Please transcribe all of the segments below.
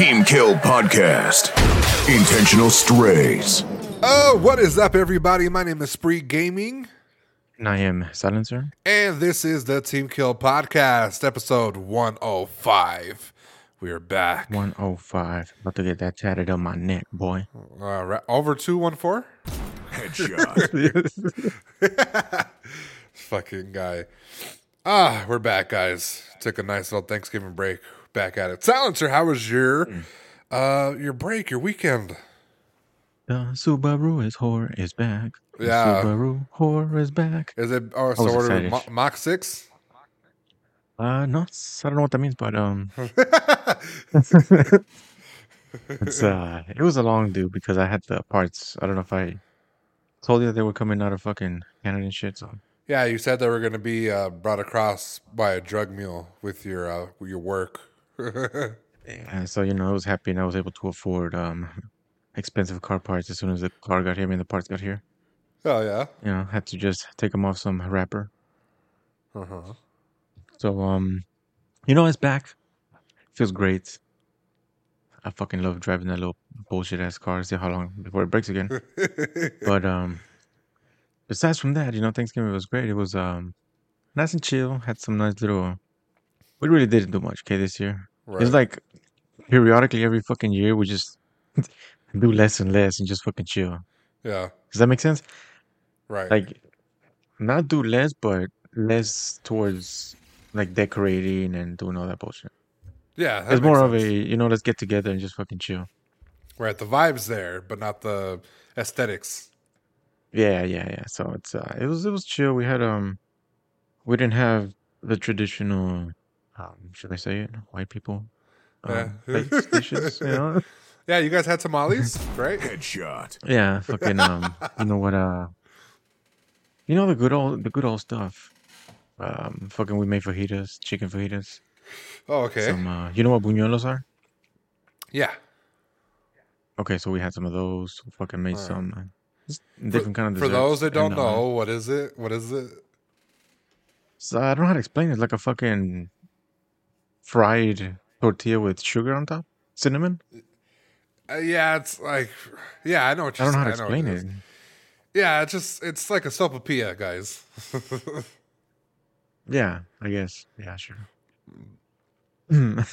Team Kill Podcast. Intentional Strays. Oh, what is up, everybody? My name is Spree Gaming, And I am Silencer. and this is the Team Kill Podcast, episode 105. We are back. 105. About to get that tatted on my neck, boy. Uh, ra- over 214? Headshot. Fucking guy. Ah, we're back, guys. Took a nice little Thanksgiving break. Back at it. Silencer, how was your uh your break, your weekend? The Subaru is whore is back. The Yeah. Subaru whore is back. Is it oh, was sort of excited. Mach 6? Uh, no, I don't know what that means, but um, it's uh, it was a long due because I had the parts. I don't know if I told you that they were coming out of fucking Canada and shit. So Yeah, you said they were going to be uh, brought across by a drug mule with your uh, with your work. yeah, so you know, I was happy and I was able to afford um expensive car parts as soon as the car got here. I mean, the parts got here. oh yeah. You know, had to just take them off some wrapper. Uh-huh. So um, you know, it's back. Feels great. I fucking love driving that little bullshit ass car. See how long before it breaks again. but um, besides from that, you know, Thanksgiving was great. It was um, nice and chill. Had some nice little. We really didn't do much, okay, this year. Right. It's like periodically every fucking year we just do less and less and just fucking chill. yeah. Does that make sense? Right. Like, not do less, but less towards like decorating and doing all that bullshit. yeah. that It's more of a, you know, let's get together and just fucking chill. right. The vibes there, but not the aesthetics. Yeah, yeah, yeah. So it's uh, it was it was chill. We had um, we didn't have the traditional, um, should I say it, white people, um, Yeah. baked dishes, you know. Yeah, you guys had tamales, right? Headshot. Yeah, fucking um, you know what uh, you know the good old the good old stuff. Um, fucking we made fajitas, chicken fajitas. Oh, okay. Some uh, you know what buñuelos are? yeah. Okay, so we had some of those. We fucking made Alright. some uh, just different kind of For those that don't and, uh, know, what is it? What is it? So I don't know how to explain it. It's like a fucking fried tortilla with sugar on top, cinnamon. Uh, yeah, it's like, yeah, I know what you're I don't know how to explain is. it. Yeah, it's just, it's like a sopapilla, guys. Yeah, I guess. Yeah, sure.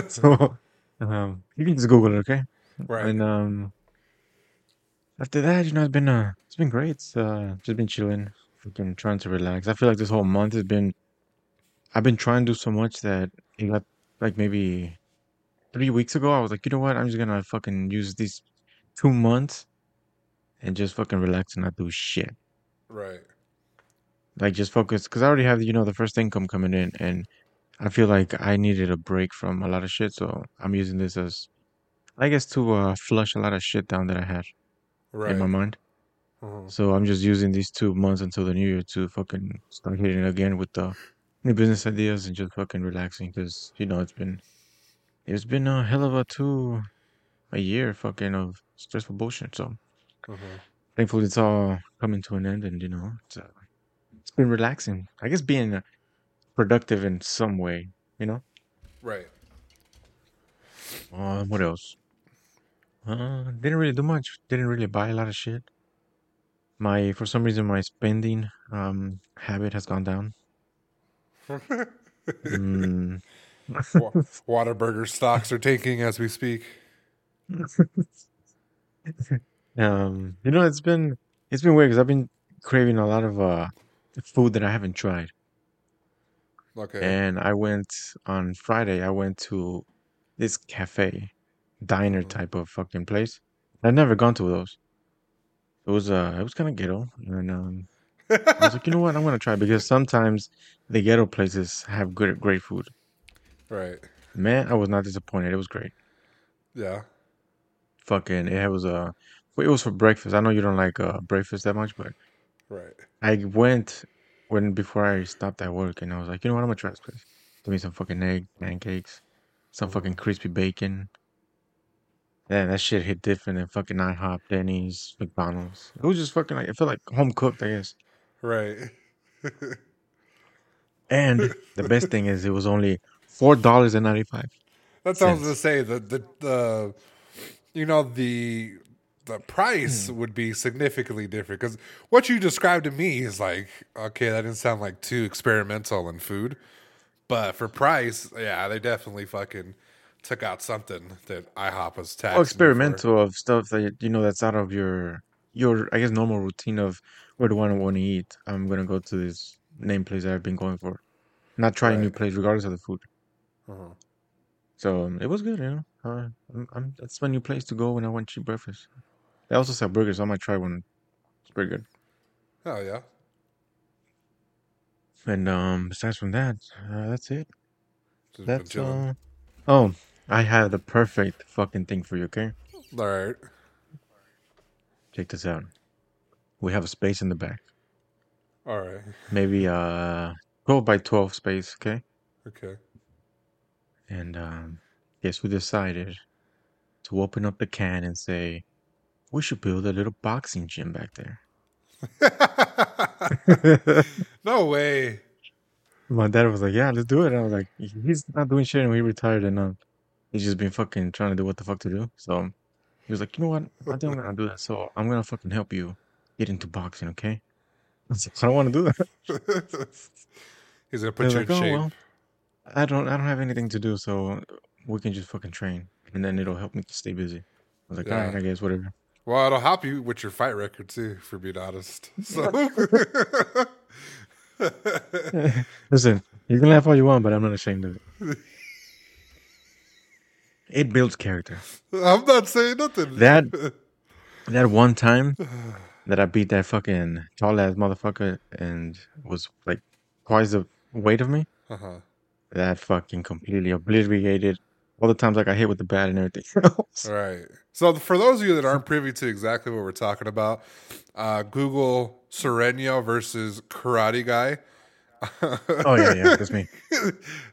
so, um, you can just Google it, okay? right. And um, after that, you know, it's been uh, it's been great. It's, uh, just been chilling, fucking trying to relax. I feel like this whole month has been. I've been trying to do so much that it got like maybe three weeks ago. I was like, you know what? I'm just gonna fucking use these two months and just fucking relax and not do shit. right. Like just focus, because I already have you know the first income coming in, and I feel like I needed a break from a lot of shit. So I'm using this as, I guess, to uh, flush a lot of shit down that I had Right. in my mind. Mhm. So I'm just using these two months until the new year to fucking start hitting it again with the new business ideas and just fucking relaxing because you know it's been it's been a hell of a two a year fucking of stressful bullshit. So Mhm. thankfully it's all coming to an end and you know it's uh, it's been relaxing. I guess being uh, productive in some way, you know. Right. Uh, what else? Uh, didn't really do much. Didn't really buy a lot of shit. My for some reason my spending um habit has gone down. Mm, Whataburger stocks are tanking as we speak. um, you know it's been it's been weird because I've been craving a lot of uh food that I haven't tried. Okay. And I went on Friday. I went to this cafe, diner Mhm. type of fucking place. I've never gone to those. It was uh, it was kind of ghetto, and um, I was like, you know what, I'm gonna try because sometimes the ghetto places have good, great food. right. Man, I was not disappointed. It was great. Yeah. Fucking, it was uh, it was for breakfast. I know you don't like uh breakfast that much, but Right. I went when before I stopped at work, and I was like, you know what, I'm gonna try this place. Give me some fucking egg pancakes, some fucking crispy bacon. Yeah, that shit hit different than fucking IHOP, Denny's, McDonald's. It was just fucking like it felt like home cooked, I guess. Right. And the best thing is, it was only four dollars and ninety five. That's what I was gonna say. The the the you know the the price Hmm. would be significantly different because what you described to me is like okay, that didn't sound like too experimental in food, but for price, yeah, they definitely fucking took out something that IHOP was taxing. Oh, experimental of stuff that you know that's out of your your I guess normal routine of where do I want to eat. I'm gonna go to this name place that I've been going for, not trying a new place regardless of the food. Uh-huh. So um, it was good, you know. Uh, I'm, I'm, that's my new place to go when I want cheap breakfast. They also sell burgers, so I might try one. It's pretty good. Oh yeah, And um, besides from that, uh, that's it. just That's uh. Oh, I have the perfect fucking thing for you. Okay, All right, check this out. We have a space in the back, all right, maybe uh, twelve by twelve space. Okay, okay. and um, guess who decided to open up the can and say, "We should build a little boxing gym back there." no way. My dad was like, "Yeah, let's do it." And I was like, "He's not doing shit, and he retired, and uh, he's just been fucking trying to do what the fuck to do." So he was like, "You know what? I think I'm gonna do that. So I'm gonna fucking help you get into boxing, okay?" I was like, "I don't want to do that." He's gonna They're put you like, in "Oh shape. well, I don't, I don't have anything to do, so we can just fucking train, and then it'll help me to stay busy." I was like, "All right, I guess whatever." Well, it'll help you with your fight record too, for being honest. So, Listen, you can laugh all you want, but I'm not ashamed of it. It builds character. I'm not saying nothing. That that one time that I beat that fucking tall ass motherfucker and was like twice the weight of me, uh-huh. that fucking completely obliterated all the times I got hit with the bat and everything else. Right. So, for those of you that aren't privy to exactly what we're talking about, uh, Google Sereno versus Karate Guy. Oh yeah, yeah, that's me.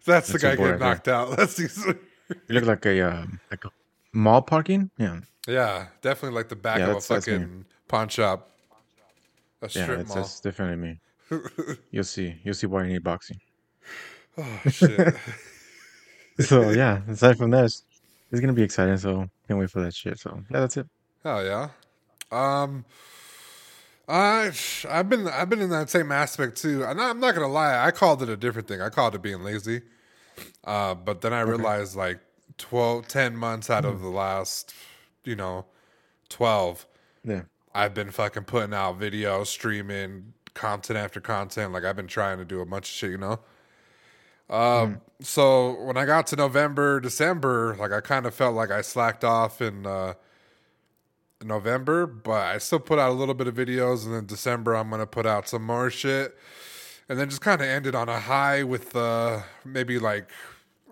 That's the guy getting right knocked out. That's the, You look like a um, like a mall parking. Yeah, yeah, definitely like the back Yeah, of a that's- that's me. fucking pawn shop, a yeah, strip that's, mall. that's definitely me. You'll see. You'll see why you need boxing. oh shit! So yeah, aside from that, it's, it's gonna be exciting. So can't wait for that shit. So yeah, that's it. Oh yeah. Um, I I've been I've been in that same aspect too. I'm not, I'm not gonna lie. I called it a different thing. I called it being lazy. Uh, but then I realized like 12, 10 months out Hmm. of the last, you know, twelve, Yeah. I've been fucking putting out videos, streaming content after content. Like I've been trying to do a bunch of shit, you know. Um, so when I got to November, December, like I kind of felt like I slacked off in uh, November, but I still put out a little bit of videos, and then December I'm gonna put out some more shit, and then just kind of ended on a high with uh, maybe like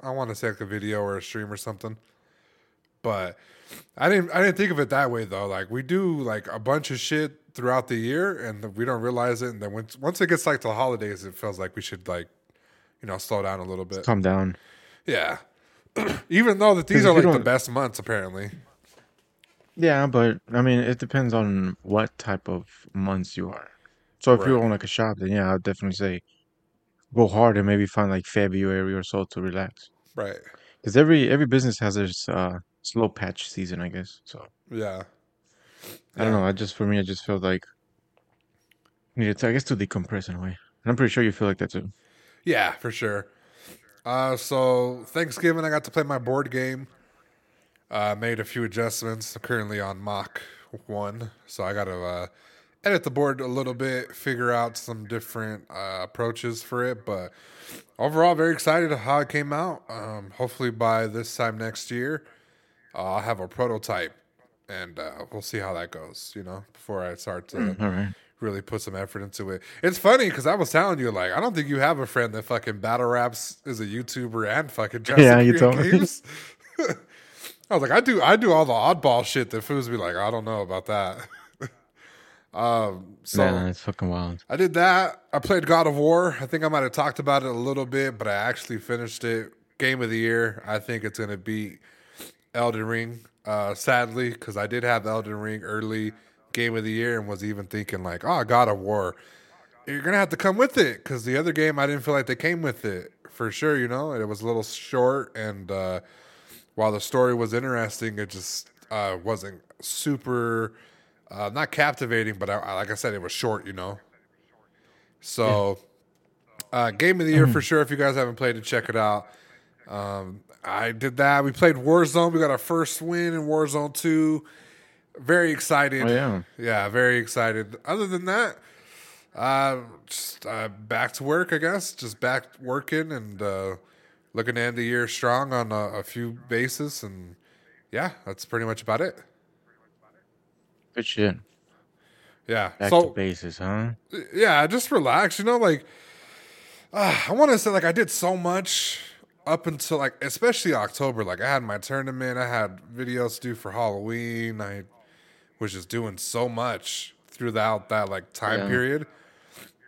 I want to say like a video or a stream or something, but I didn't I didn't think of it that way though. Like we do like a bunch of shit throughout the year, and we don't realize it, and then once once it gets like to the holidays, it feels like we should like you know slow down a little bit. Calm down. Yeah. Even though that these are like the best months, apparently. Yeah, but I mean, it depends on what type of months you are. So if you Right. own like a shop, then yeah, I'd definitely say go hard and maybe find like February or so to relax. Right. Because every every business has its uh, slow patch season, I guess. So Yeah. I don't know. I just for me, I just felt like needed to, I guess, to decompress in a way. And I'm pretty sure you feel like that too. Yeah, for sure. Uh, so Thanksgiving, I got to play my board game. Uh, made a few adjustments. I'm currently on Mach one, so I got to uh, edit the board a little bit, figure out some different uh, approaches for it. But overall, very excited how it came out. Um, hopefully by this time next year, uh, I'll have a prototype, and uh, we'll see how that goes. You know, before I start to right. really put some effort into it. It's funny because I was telling you, like, I don't think you have a friend that fucking battle raps is a YouTuber and fucking Yeah, you told me. games. I was like, I do, I do all the oddball shit that fools be like, I don't know about that. um, so Man, it's fucking wild. I did that. I played God of War. I think I might have talked about it a little bit, but I actually finished it. Game of the year. I think it's gonna beat Elden Ring. Uh, sadly, because I did have Elden Ring early game of the year and was even thinking like, oh, God of War. You're gonna have to come with it because the other game I didn't feel like they came with it for sure. You know, it was a little short and uh, while the story was interesting, it just uh, wasn't super, uh, not captivating, but I, like I said, it was short, you know. So, uh, game of the year for sure. If you guys haven't played it, check it out. Um, I did that. We played Warzone. We got our first win in Warzone 2. Very excited. Oh, yeah. Yeah, very excited. Other than that, uh, just uh, back to work, I guess. Just back working and uh, looking to end the year strong on a, a few bases. And yeah, that's pretty much about it. Good shit. Yeah. Back so to bases, huh? yeah, just relax. You know, like uh, I want to say, like I did so much up until like, especially October. Like I had my tournament, I had videos to do for Halloween. I was just doing so much throughout that like time Yeah. period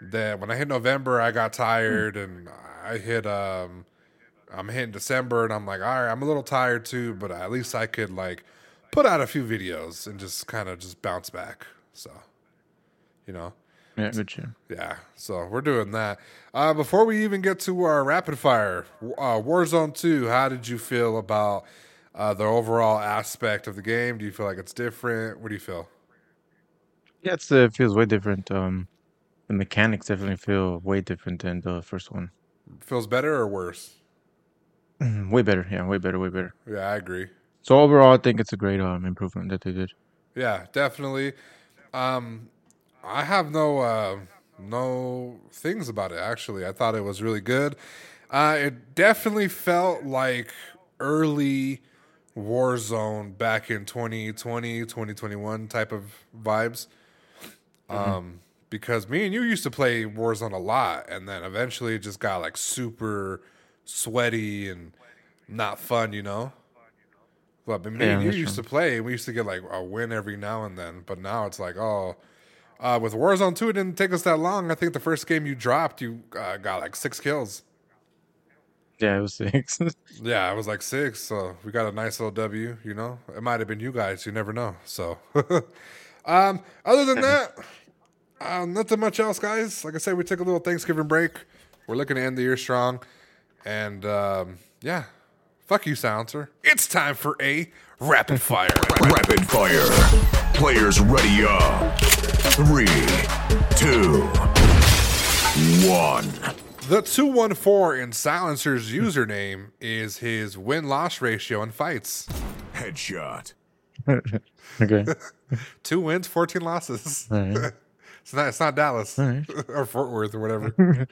that when I hit November, I got tired, and I hit um, I'm hitting December, and I'm like, all right, I'm a little tired too, but at least I could like put out a few videos and just kind of just bounce back. So, you know. Yeah, good shit. Yeah, so we're doing that. Uh, before we even get to our rapid fire, uh, Warzone 2, how did you feel about uh, the overall aspect of the game? Do you feel like it's different? What do you feel? Yeah, it's, uh, it feels way different. Um, the mechanics definitely feel way different than the first one. Feels better or worse? way better. Yeah, way better, way better. Yeah, I agree. So overall, I think it's a great um improvement that they did. Yeah, definitely. Um, I have no uh, no things about it. Actually, I thought it was really good. Uh, it definitely felt like early Warzone back in 2020, 2021 type of vibes. Um, because me and you used to play Warzone a lot, and then eventually it just got like super sweaty and not fun, you know. But me Yeah, and you used true. to play, and we used to get like a win every now and then. But now it's like, oh, uh, with Warzone 2, it didn't take us that long. I think the first game you dropped, you uh, got like six kills. Yeah, it was six. Yeah, it was like six. So we got a nice little W, you know? It might have been you guys. You never know. So, um, other than that, uh, nothing much else, guys. Like I said, we took a little Thanksgiving break. We're looking to end the year strong. And um, yeah, fuck you, Silencer. It's time for a rapid fire. Rapid fire. Players ready up. Three, two, one. The 214 in Silencer's username is his win loss ratio in fights. Headshot. okay. Two wins, 14 losses. All right. It's not, it's not Dallas All right. or Fort Worth or whatever.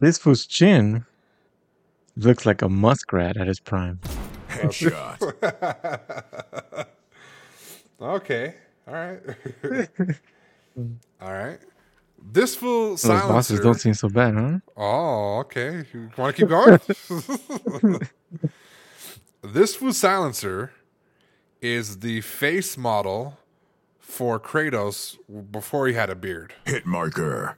This fool's chin looks like a muskrat at his prime. Oh, Headshot. okay. All right. All right. This fool Those bosses don't seem so bad, huh? Oh, okay. You want to keep going? this fool silencer is the face model for Kratos before he had a beard. Hit marker.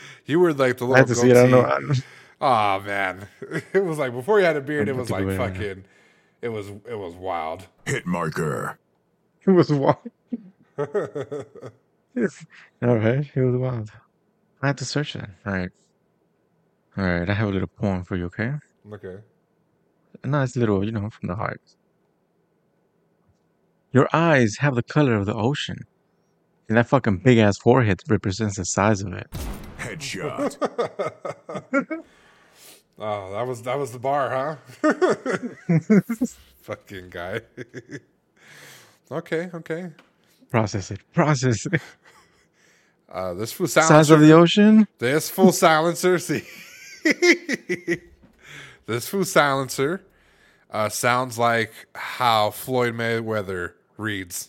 You were like the I little had to see it. I don't know. goatee. I don't- Oh man, it was like before you had a beard, it was like to go in. fucking. It was it was wild. Hit marker. It was wild. All right, it was wild. I had to search that. All right. All right, I have a little poem for you, okay? Okay. A nice little, you know, from the heart. Your eyes have the color of the ocean. And that fucking big ass forehead represents the size of it. Headshot. Oh, that was that was the bar, huh? Fucking guy. okay, okay. Process it. Process it. Uh, this full Size of the ocean? this full silencer. See, this full silencer uh, sounds like how Floyd Mayweather reads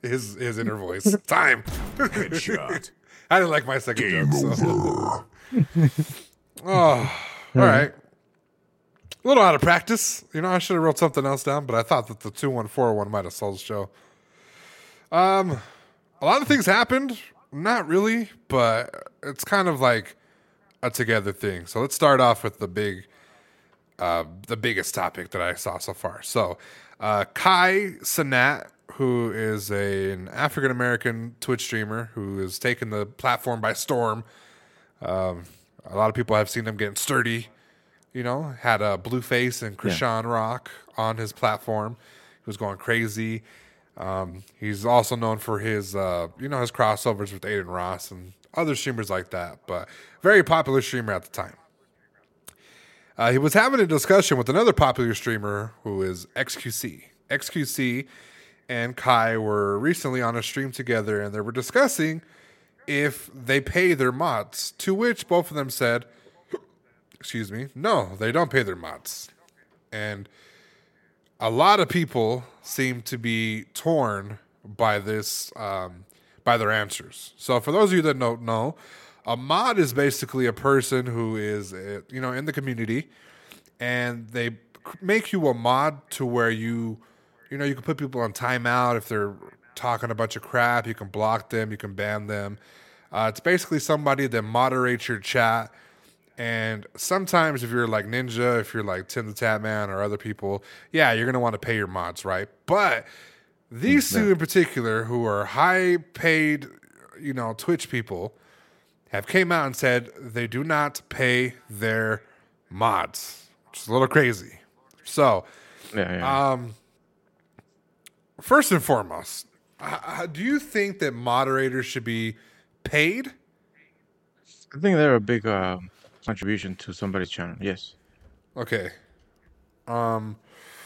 his his inner voice. Time. Headshot. I didn't like my second Game joke. So. Oh, all right. A little out of practice. You know, I should have wrote something else down, but I thought that the 214 one might have sold the show. Um, a lot of things happened. Not really, but it's kind of like a together thing. So let's start off with the big, uh, the biggest topic that I saw so far. So, uh, Kai Cenat, who is a, an African American Twitch streamer who has taken the platform by storm. Um, a lot of people have seen him getting sturdy you know, had a Blueface and Chrisean Rock on his platform. He was going crazy. Um, he's also known for his, uh, you know, his crossovers with Adin Ross and other streamers like that. But very popular streamer at the time. Uh, he was having a discussion with another popular streamer who is XQC. XQC and Kai were recently on a stream together, and they were discussing if they pay their mods. To which both of them said, "Excuse me, no, they don't pay their mods." And a lot of people seem to be torn by this um, by their answers. So for those of you that don't know, a mod is basically a person who is uh, you know in the community, and they make you a mod to where you you know you can put people on timeout if they're talking a bunch of crap. You can block them. You can ban them. Uh, it's basically somebody that moderates your chat. And sometimes, if you're like Ninja, if you're like Tim the Tatman or other people, yeah, you're gonna want to pay your mods, right? But these two in particular, who are high paid, you know, Twitch people, have came out and said they do not pay their mods, which is a little crazy. So, Yeah, yeah. um, first and foremost, do you think that moderators should be paid? I think they're a big uh, contribution to somebody's channel. Yes, Okay. Um,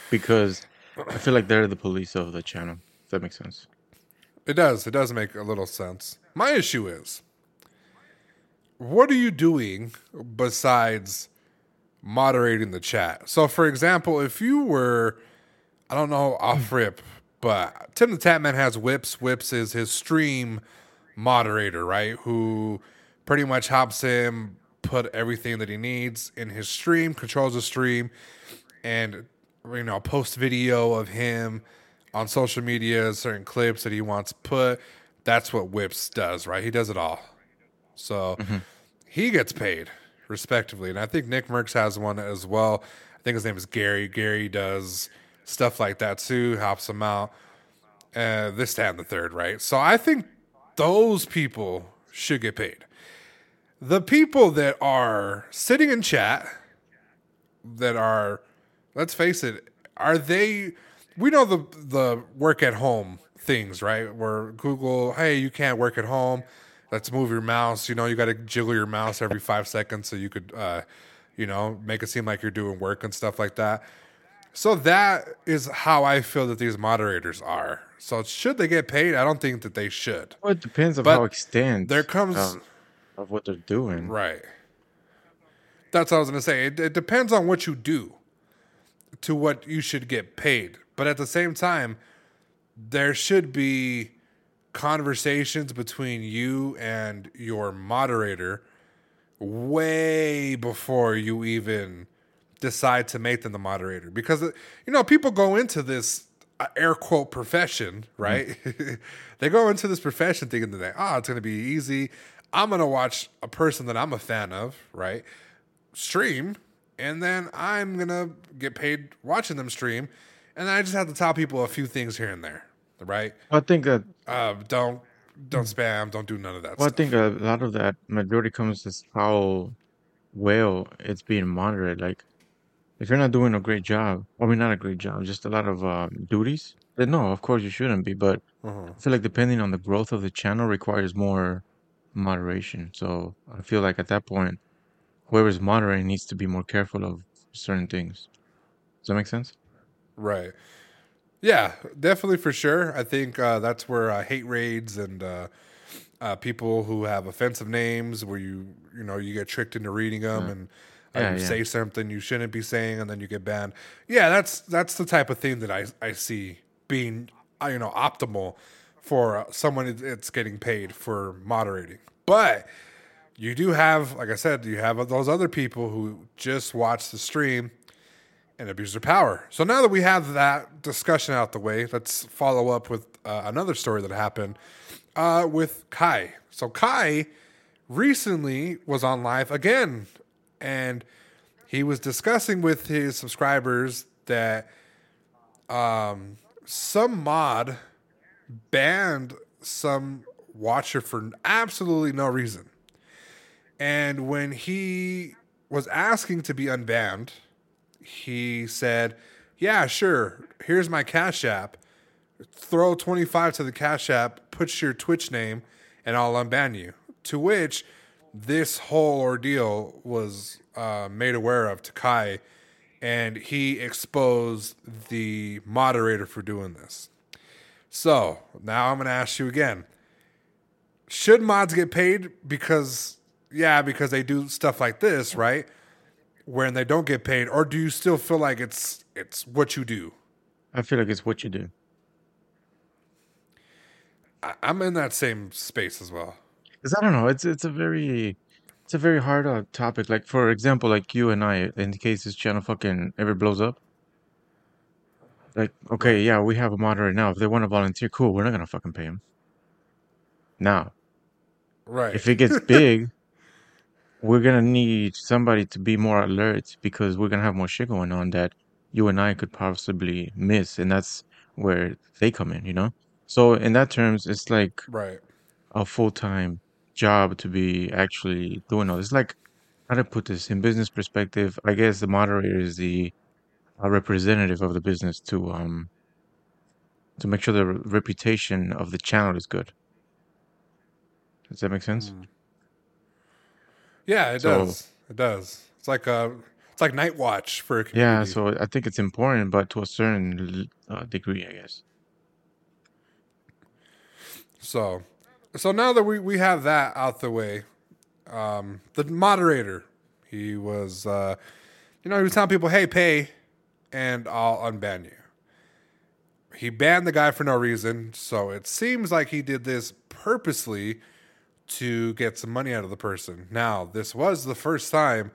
because I feel like they're the police of the channel. If that makes sense. it does. It does make a little sense. My issue is, what are you doing besides moderating the chat? So, for example, if you were, I don't know, off rip, but Tim the Tatman has Whips. Whips is his stream moderator, right? Who pretty much helps him put everything that he needs in his stream, controls the stream, and you know, post video of him on social media, certain clips that he wants put. That's what Whips does, right? He does it all. So mm-hmm. he gets paid respectively. And I think Nickmercs has one as well. I think his name is Gary. Gary does stuff like that too, helps them out. Uh, this, that, and the third, right? So I think those people should get paid. The people that are sitting in chat, that are, let's face it, are they? We know the the work at home things, right? Where Google, hey, you can't work at home. Let's move your mouse. You know, you got to jiggle your mouse every five seconds so you could, uh, you know, make it seem like you're doing work and stuff like that. So that is how I feel that these moderators are. So should they get paid? I don't think that they should. Well, it depends on But how extent There comes of, of what they're doing. Right. That's what I was going to say. It, it depends on what you do to what you should get paid. But at the same time, there should be conversations between you and your moderator way before you even decide to make them the moderator. Because uh, you know people go into this uh, air quote profession right? They go into this profession thinking that they oh it's going to be easy. I'm going to watch a person that i'm a fan of right? Stream and then i'm going to get paid watching them stream and i just have to tell people a few things here and there right? I think that uh, don't don't spam don't do none of that well, I think a lot of that majority comes to how well it's being monitored. Like, if you're not doing a great job, I mean, not a great job, just a lot of um, duties. Then no, of course you shouldn't be. But Uh-huh. I feel like depending on the growth of the channel requires more moderation. So I feel like at that point, whoever's moderating needs to be more careful of certain things. Does that make sense? Right. Yeah, definitely for sure. I think uh, that's where uh, hate raids and uh, uh, people who have offensive names, where you you know you get tricked into reading them and uh, Yeah, you yeah. say something you shouldn't be saying, and then you get banned. Yeah, that's that's the type of thing that I I see being uh, you know optimal for uh, someone that's getting paid for moderating, but. You do have, like I said, you have those other people who just watch the stream and abuse their power. So now that we have that discussion out the way, let's follow up with uh, another story that happened uh, with Kai. So Kai recently was on live again, and he was discussing with his subscribers that um, some mod banned some watcher for absolutely no reason. And when he was asking to be unbanned, he said, "Yeah, sure. Here's my Cash App. Throw 25 to the Cash App, put your Twitch name, and I'll unban you." To which this whole ordeal was uh, made aware of to Kai, and he exposed the moderator for doing this. So now I'm going to ask you again: Should mods get paid because yeah, because they do stuff like this, right? When they don't get paid, or do you still feel like it's it's what you do? I feel like it's what you do. I, I'm in that same space as well. Because I don't know, it's it's a very it's a very hard uh, topic. Like for example, like you and I, in case this channel fucking ever blows up. Like, okay, yeah, we have a moderator now. If they want to volunteer, cool. We're not gonna fucking pay him. Now, Right. if it gets big, we're gonna need somebody to be more alert because we're gonna have more shit going on that you and I could possibly miss, and that's where they come in, you know. So in that terms, it's like right. a full time job to be actually doing all this. Like, how to put this in business perspective? I guess the moderator is the uh, representative of the business to um to make sure the re- reputation of the channel is good. Does that make sense? Yeah, it So- does. It does. It's like a it's like night watch for a Yeah, so I think it's important, but to a certain uh, degree, I guess. So, so now that we, we have that out the way, um, the moderator, he was, uh, you know, he was telling people, "Hey, pay, and I'll unban you." He banned the guy for no reason, so it seems like he did this purposely to get some money out of the person. Now, this was the first time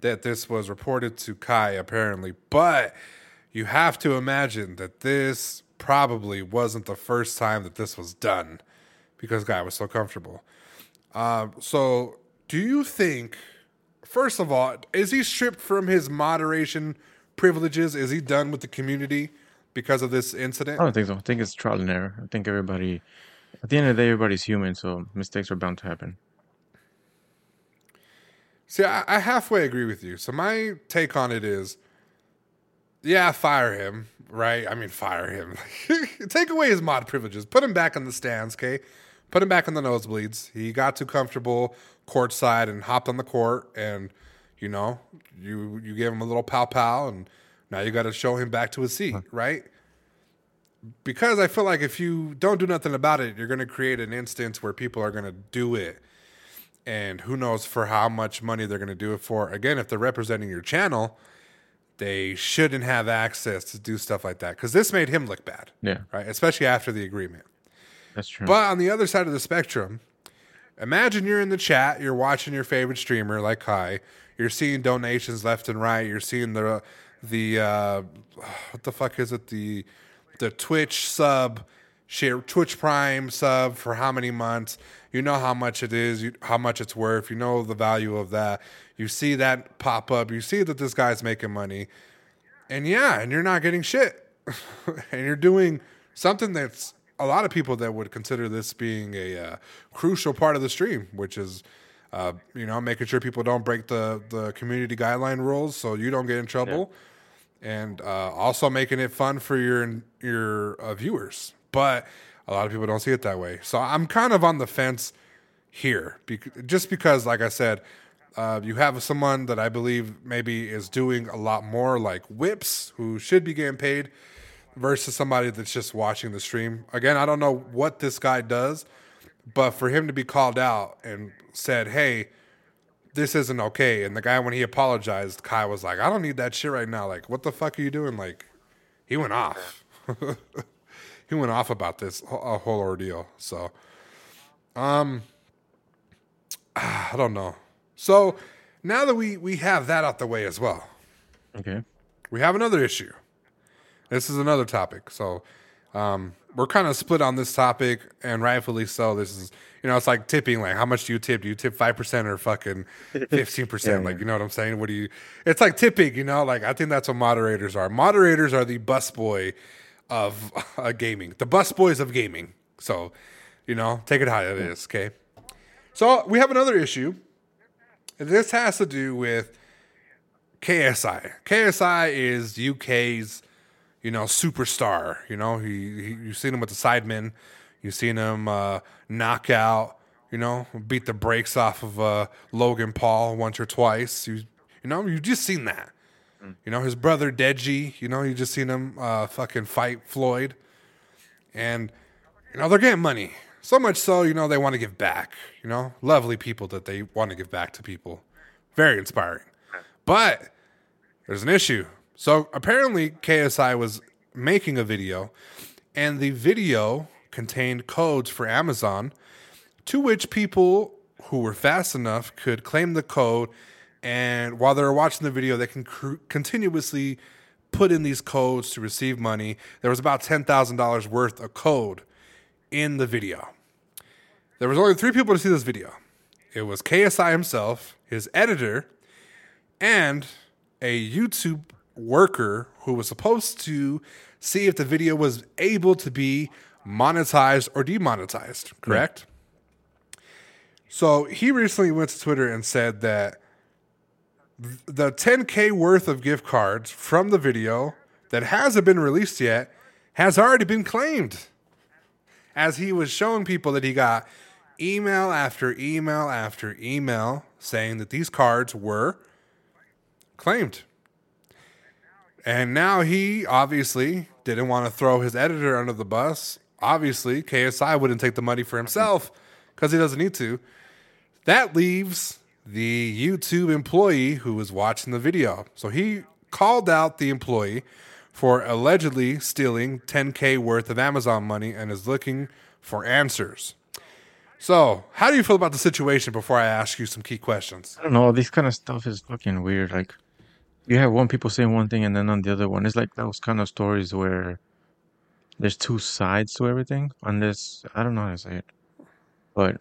that this was reported to Kai, apparently, but you have to imagine that this probably wasn't the first time that this was done because Guy was so comfortable. Um, so, do you think, first of all, is he stripped from his moderation privileges? Is he done with the community because of this incident? I don't think so. I think it's trial and error. I think everybody, at the end of the day, everybody's human, so mistakes are bound to happen. See, I, I halfway agree with you. So my take on it is, yeah, fire him, right? I mean, fire him. Take away his mod privileges. Put him back in the stands, okay? Put him back in the nosebleeds. He got too comfortable courtside and hopped on the court, and you know, you you gave him a little pow pow, and now you got to show him back to his seat, right? Because I feel like if you don't do nothing about it, you're going to create an instance where people are going to do it and who knows for how much money they're going to do it for. Again, if they're representing your channel, they shouldn't have access to do stuff like that because this made him look bad, Yeah, right? Especially after the agreement. That's true. But on the other side of the spectrum, imagine you're in the chat, you're watching your favorite streamer like Kai, you're seeing donations left and right, you're seeing the the uh, what the fuck is it the the Twitch sub share Twitch Prime sub for how many months? You know how much it is, you, how much it's worth. You know the value of that. You see that pop up. You see that this guy's making money, and yeah, and you're not getting shit, and you're doing something that's a lot of people that would consider this being a uh, crucial part of the stream, which is. Uh, you know, making sure people don't break the, the community guideline rules, so you don't get in trouble, and uh, also making it fun for your your uh, viewers. But a lot of people don't see it that way. So I'm kind of on the fence here, just because, like I said, uh, you have someone that I believe maybe is doing a lot more, like Whips, who should be getting paid, versus somebody that's just watching the stream. Again, I don't know what this guy does, but for him to be called out and said, "Hey." This isn't okay. And the guy, when he apologized, Kai was like, I don't need that shit right now. Like, what the fuck are you doing? Like, he went off. he went off about this a whole ordeal. So, um, I don't know. So now that we we have that out the way as well, okay. we have another issue. This is another topic. So, um, we're kind of split on this topic, and rightfully so. This is, you know, it's like tipping. Like, how much do you tip? Do you tip five percent or fucking fifteen percent? Yeah, Like, you know what I'm saying? What do you? It's like tipping. You know, like I think that's what moderators are. Moderators are the busboy of uh, gaming, the busboys of gaming. So, you know, take it how it is. Okay. So we have another issue. This has to do with KSI. KSI is UK's, you know, superstar. You know, he, he you've seen him with the Sidemen, you've seen him uh, knock out, you know, beat the brakes off of uh, Logan Paul once or twice. You you know, you've just seen that. You know, his brother Deji, you know, you just seen him uh, fucking fight Floyd. And, you know, they're getting money. So much so, you know, they want to give back. You know, lovely people that they want to give back to people. Very inspiring. But there's an issue. So apparently, KSI was making a video, and the video contained codes for Amazon to which people who were fast enough could claim the code. And while they're watching the video, they can cr- continuously put in these codes to receive money. There was about $10,000 worth of code in the video. There was only three people to see this video. It was KSI himself, his editor, and a YouTube worker who was supposed to see if the video was able to be monetized or demonetized, correct? So he recently went to Twitter and said that the 10K worth of gift cards from the video that hasn't been released yet has already been claimed. As he was showing people that he got email after email after email saying that these cards were claimed. And now he obviously didn't want to throw his editor under the bus. Obviously, KSI wouldn't take the money for himself because he doesn't need to. That leaves the YouTube employee who was watching the video. So he called out the employee for allegedly stealing 10K worth of Amazon money and is looking for answers. So, how do you feel about the situation before I ask you some key questions? I don't know. This kind of stuff is fucking weird. Like, you have one people saying one thing and then on the other one, it's like those kind of stories where there's two sides to everything. Unless I don't know how to say it, but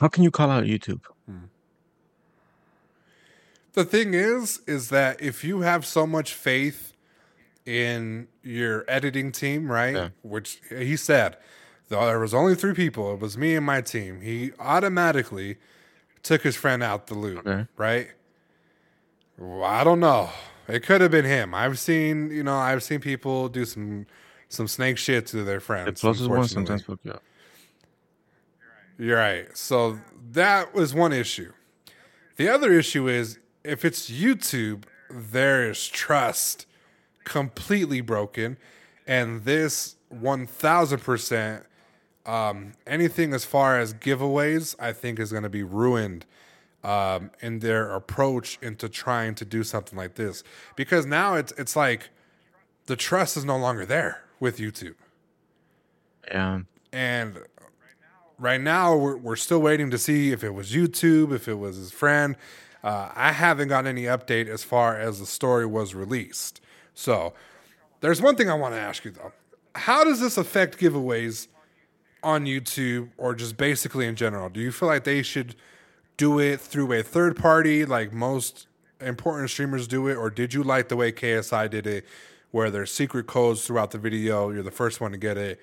how can you call out YouTube? Hmm. The thing is, is that if you have so much faith in your editing team, right? Yeah. Which he said, there was only three people, it was me and my team. He automatically took his friend out the loop, Okay. right? I don't know. It could have been him. I've seen, you know, I've seen people do some some snake shit to their friends. The closest one sometimes fuck you up. You're right. So that was one issue. The other issue is if it's YouTube, there is trust completely broken. And this 1000%, um, anything as far as giveaways, I think is going to be ruined um, in their approach into trying to do something like this. Because now it's, it's like the trust is no longer there with YouTube. Yeah. And right now, we're, we're still waiting to see if it was YouTube, if it was his friend. Uh, I haven't gotten any update as far as the story was released. So, there's one thing I want to ask you though. How does this affect giveaways on YouTube or just basically in general? Do you feel like they should do it through a third party like most important streamers do it? Or did you like the way KSI did it where there's secret codes throughout the video? You're the first one to get it.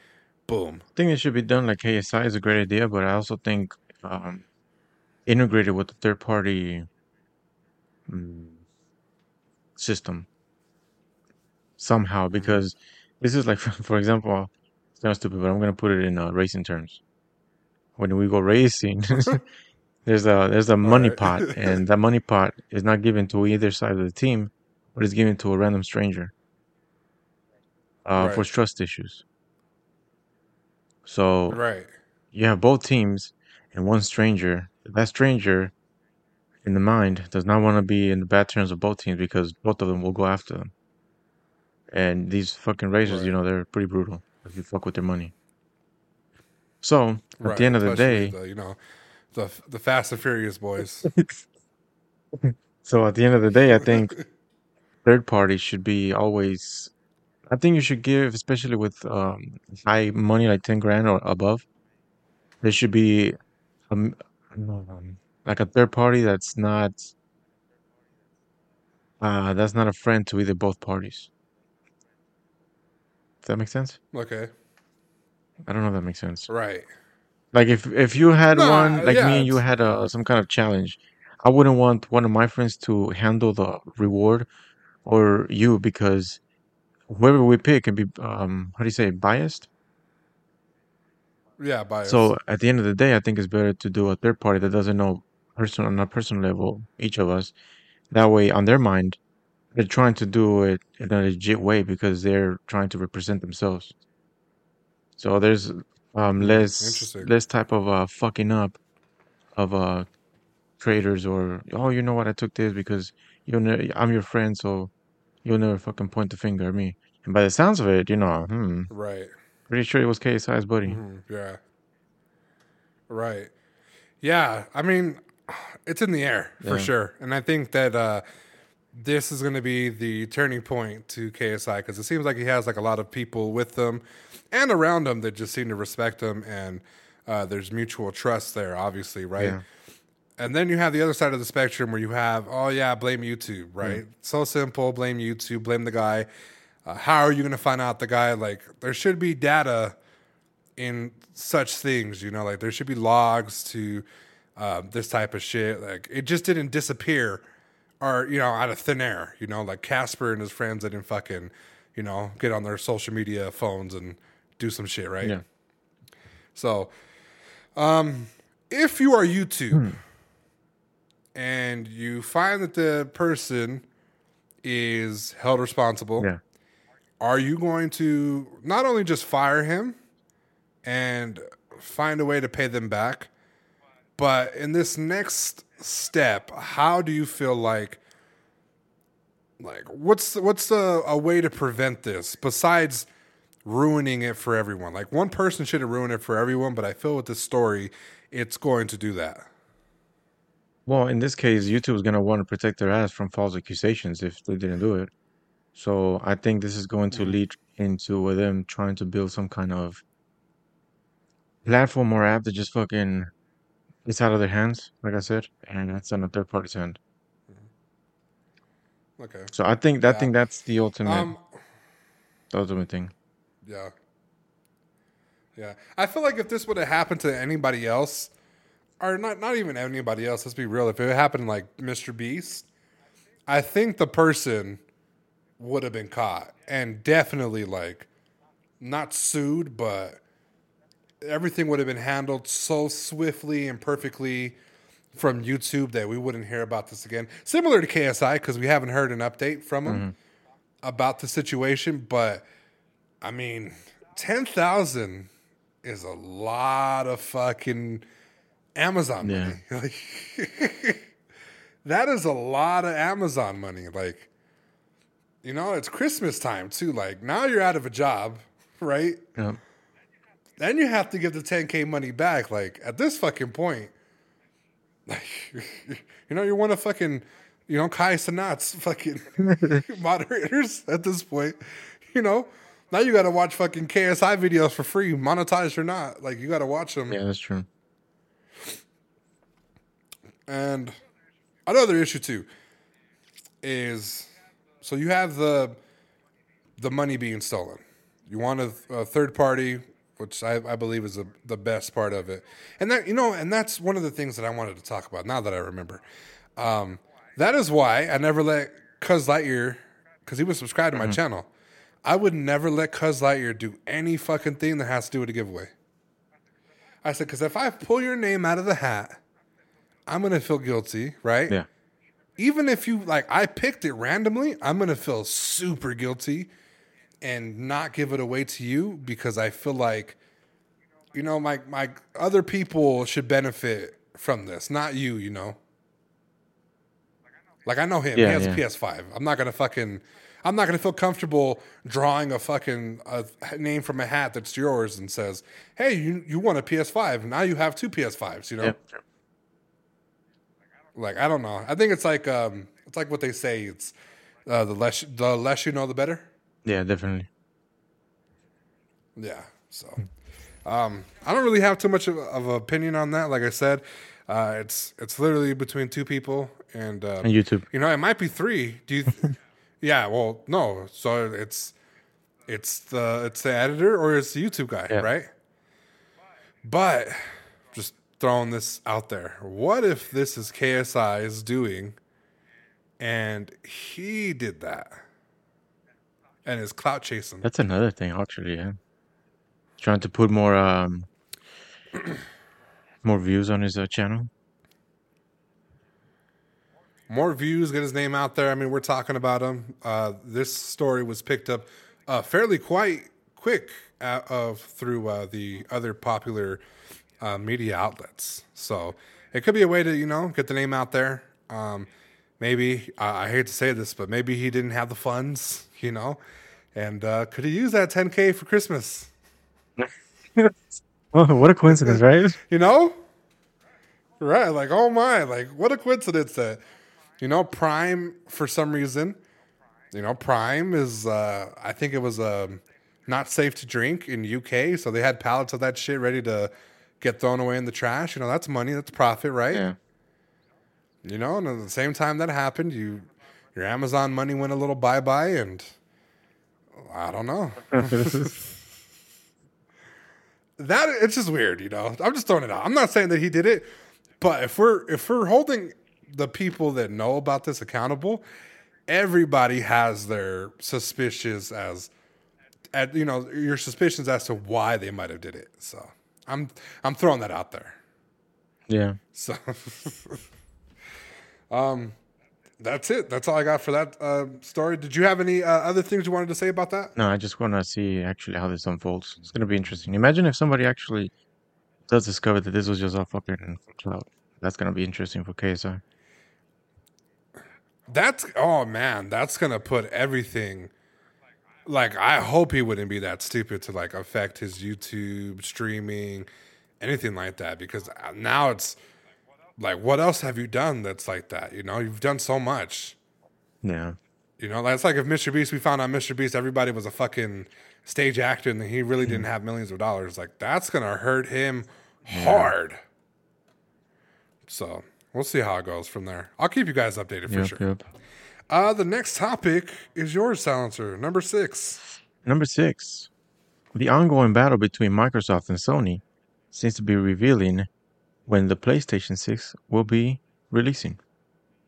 Boom. I think it should be done like KSI is a great idea, but I also think um, integrated with the third party mm, system somehow because this is like for example it's not stupid but i'm going to put it in uh, racing terms when we go racing there's a there's a money right. pot and that money pot is not given to either side of the team but it's given to a random stranger uh, for trust issues so Right. you have both teams and one stranger. That stranger, in the mind, does not want to be in the bad terms of both teams because both of them will go after them. And these fucking racers, Right. you know, they're pretty brutal if you fuck with their money. So at Right. the end of the Especially day, the, you know, the the Fast and Furious boys. so at the end of the day, I think third parties should be always. I think you should give, especially with um, high money like ten grand or above. There should be, um, um, like a third party that's not, uh, that's not a friend to either both parties. Does that make sense? okay. I don't know if that makes sense. Right. Like if if you had No, one, like yeah, me and you had a some kind of challenge, I wouldn't want one of my friends to handle the reward or you because whoever we pick can be um how do you say biased. Yeah, bias. So at the end of the day, I think it's better to do a third party that doesn't know person on a personal level each of us. That way, on their mind, they're trying to do it in a legit way because they're trying to represent themselves. So there's um less interesting. less type of uh fucking up of uh traders or oh you know what I took this because you know I'm your friend so you'll never fucking point the finger at me. And by the sounds of it, you know, hmm, right. pretty sure it was KSI's buddy. Mhm, Yeah. Right. Yeah. I mean, it's in the air for Yeah. sure. And I think that uh, this is going to be the turning point to KSI because it seems like he has like a lot of people with them and around him that just seem to respect him. And uh, there's mutual trust there, obviously. Right. Yeah. And then you have the other side of the spectrum where you have, oh yeah, blame YouTube, right? So simple, blame YouTube, blame the guy. Uh, how are you going to find out the guy? Like, there should be data in such things, you know, like there should be logs to uh, this type of shit. Like, it just didn't disappear or, you know, out of thin air, you know, like Casper and his friends didn't fucking, you know, get on their social media phones and do some shit, right? Yeah. So, um, if you are YouTube Hmm. and you find that the person is held responsible, Yeah. are you going to not only just fire him and find a way to pay them back, but in this next step, how do you feel like? Like, what's what's a, a way to prevent this besides ruining it for everyone? Like, one person shouldn't ruin it for everyone, but I feel with this story, it's going to do that. Well, in this case, YouTube is gonna want to protect their ass from false accusations if they didn't do it. So I think this is going to mm. lead into uh, them trying to build some kind of platform or app that just fucking it's out of their hands, like I said, and that's on a third party's hand. Mm-hmm. Okay. So I think I Yeah. think that's the ultimate Um. the ultimate thing. Yeah. Yeah. I feel like if this would have happened to anybody else, or not not even anybody else, let's be real, if it happened like Mr. Beast, I think the person would have been caught and definitely like not sued, but everything would have been handled so swiftly and perfectly from YouTube that we wouldn't hear about this again. Similar to KSI, because we haven't heard an update from him mm-hmm. about the situation, but I mean, ten thousand is a lot of fucking Amazon Yeah. money. Like, that is a lot of Amazon money. Like, you know, it's Christmas time too. Like now you're out of a job, right? Yeah. Then you have to give the ten k money back. Like at this fucking point, like you know, you're one of fucking, you know, Kai Cenat's fucking moderators at this point. You know, now you got to watch fucking KSI videos for free, monetized or not. Like you got to watch them. Yeah, that's true. And another issue too is so you have the the money being stolen. You want a, a third party, which I, I believe is the, the best part of it. And that you know, and that's one of the things that I wanted to talk about. Now that I remember, um, that is why I never let Cuz Lightyear, because he was subscribed to my channel. I would never let Cuz Lightyear do any fucking thing that has to do with a giveaway. I said, because if I pull your name out of the hat, I'm gonna feel guilty, right? Yeah. Even if you like, I picked it randomly, I'm gonna feel super guilty and not give it away to you because I feel like, you know, my my other people should benefit from this, not you. You know, like I know him. Yeah, he has yeah. a PS5. I'm not gonna fucking. I'm not gonna feel comfortable drawing a fucking a name from a hat that's yours and says, "Hey, you you want a PS5? Now you have two PS5s." You know, Yeah. like I don't know. I think it's like um, it's like what they say. It's uh, the less the less you know, the better. Yeah, definitely. Yeah. So, um, I don't really have too much of, of an opinion on that. Like I said, uh, it's it's literally between two people, and uh, And YouTube. you know, it might be three. Do you? Yeah. Well, no. So it's it's the it's the editor or it's the YouTube guy, Yeah. right? But just throwing this out there. What if this is KSI is doing and he did that and is clout chasing? That's another thing, actually. Yeah, trying to put more um more views on his uh, channel. More views, get his name out there. I mean, we're talking about him. Uh, this story was picked up uh, fairly quite quick uh, of through uh, the other popular uh, media outlets. So it could be a way to you know get the name out there. Um, maybe I I hate to say this, but maybe he didn't have the funds, you know, and uh, could he use that 10k for Christmas? Oh, what a coincidence, right? You know? Right. Like, oh my, like, what a coincidence that, you know, Prime, for some reason, you know, Prime is, uh, I think it was um not safe to drink in UK. So they had pallets of that shit ready to get thrown away in the trash. You know, that's money, that's profit, right? Yeah. You know, and at the same time that happened, you, your Amazon money went a little bye bye, and I don't know. that it's just weird, you know. I'm just throwing it out. I'm not saying that he did it, but if we're if we're holding the people that know about this accountable, everybody has their suspicions as at you know your suspicions as to why they might have did it. So I'm I'm throwing that out there. Yeah. So um that's it. That's all I got for that uh, story. Did you have any uh, other things you wanted to say about that? No, I just want to see actually how this unfolds. It's gonna be interesting. Imagine if somebody actually does discover that this was just all fucking clout. That's gonna be interesting for KSI. That's oh man, that's gonna put everything. Like I hope he wouldn't be that stupid to like affect his YouTube streaming, anything like that. Because uh, now it's like, what else have you done that's like that? You know, you've done so much. Yeah. You know, that's like if Mr. Beast, we found out Mr. Beast, everybody was a fucking stage actor and he really didn't have millions of dollars. Like that's gonna hurt him hard. So we'll see how it goes from there. I'll keep you guys updated for Yep, sure. yep. Uh, the next topic is yours, Silencer, number six. Number six, the ongoing battle between Microsoft and Sony seems to be revealing when the PlayStation 6 will be releasing.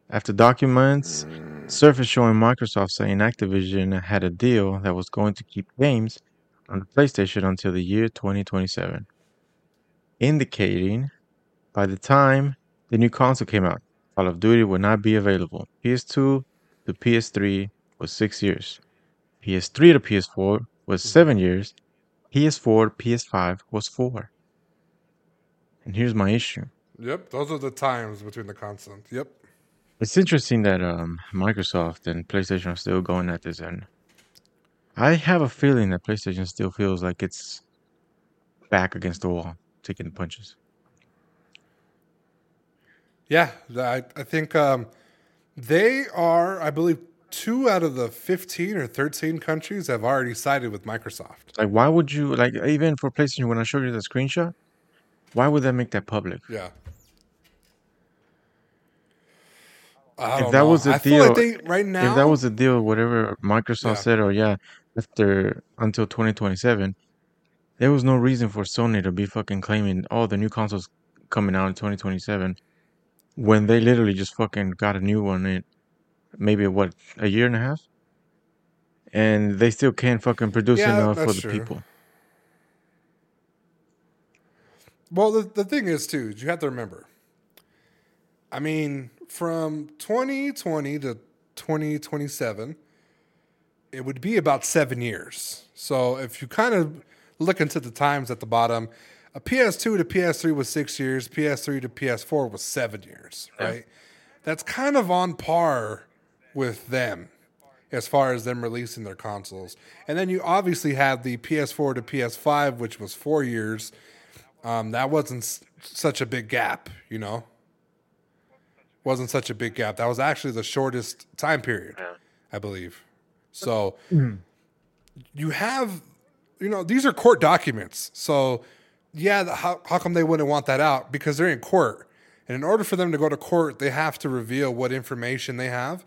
After documents surfaced showing Microsoft saying Activision had a deal that was going to keep games on the PlayStation until the year 2027, indicating by the time the new console came out, Call of Duty would not be available. PS2 to PS3 was six years. PS3 to PS4 was seven years. PS4 to PS5 was four. And here's my issue. Yep, those are the times between the consoles. Yep. It's interesting that um, Microsoft and PlayStation are still going at this, and I have a feeling that PlayStation still feels like it's back against the wall, taking the punches. Yeah, I, I think um, they are, I believe, two out of the 15 or 13 countries have already sided with Microsoft. Like, why would you like even for PlayStation when I showed you the screenshot? Why would they make that public? Yeah. If that know. was the I feel like deal- they, right now, if that was the deal, whatever Microsoft Yeah. said, or yeah, after until 2027, there was no reason for Sony to be fucking claiming, oh, the new console's coming out in 2027, when they literally just fucking got a new one in maybe what a year and a half, and they still can't fucking produce Yeah, enough for the true. people. Well, the, the thing is, too, you have to remember. I mean, from 2020 to 2027, it would be about seven years. So if you kind of look into the times at the bottom, a PS2 to PS3 was six years, PS3 to PS4 was seven years, right? That's kind of on par with them as far as them releasing their consoles. And then you obviously have the PS4 to PS5, which was four years. Um, that wasn't s- such a big gap, you know. Wasn't such a big gap. That was actually the shortest time period, I believe. So you have, you know, these are court documents. So yeah, the, how how come they wouldn't want that out? Because they're in court, and in order for them to go to court, they have to reveal what information they have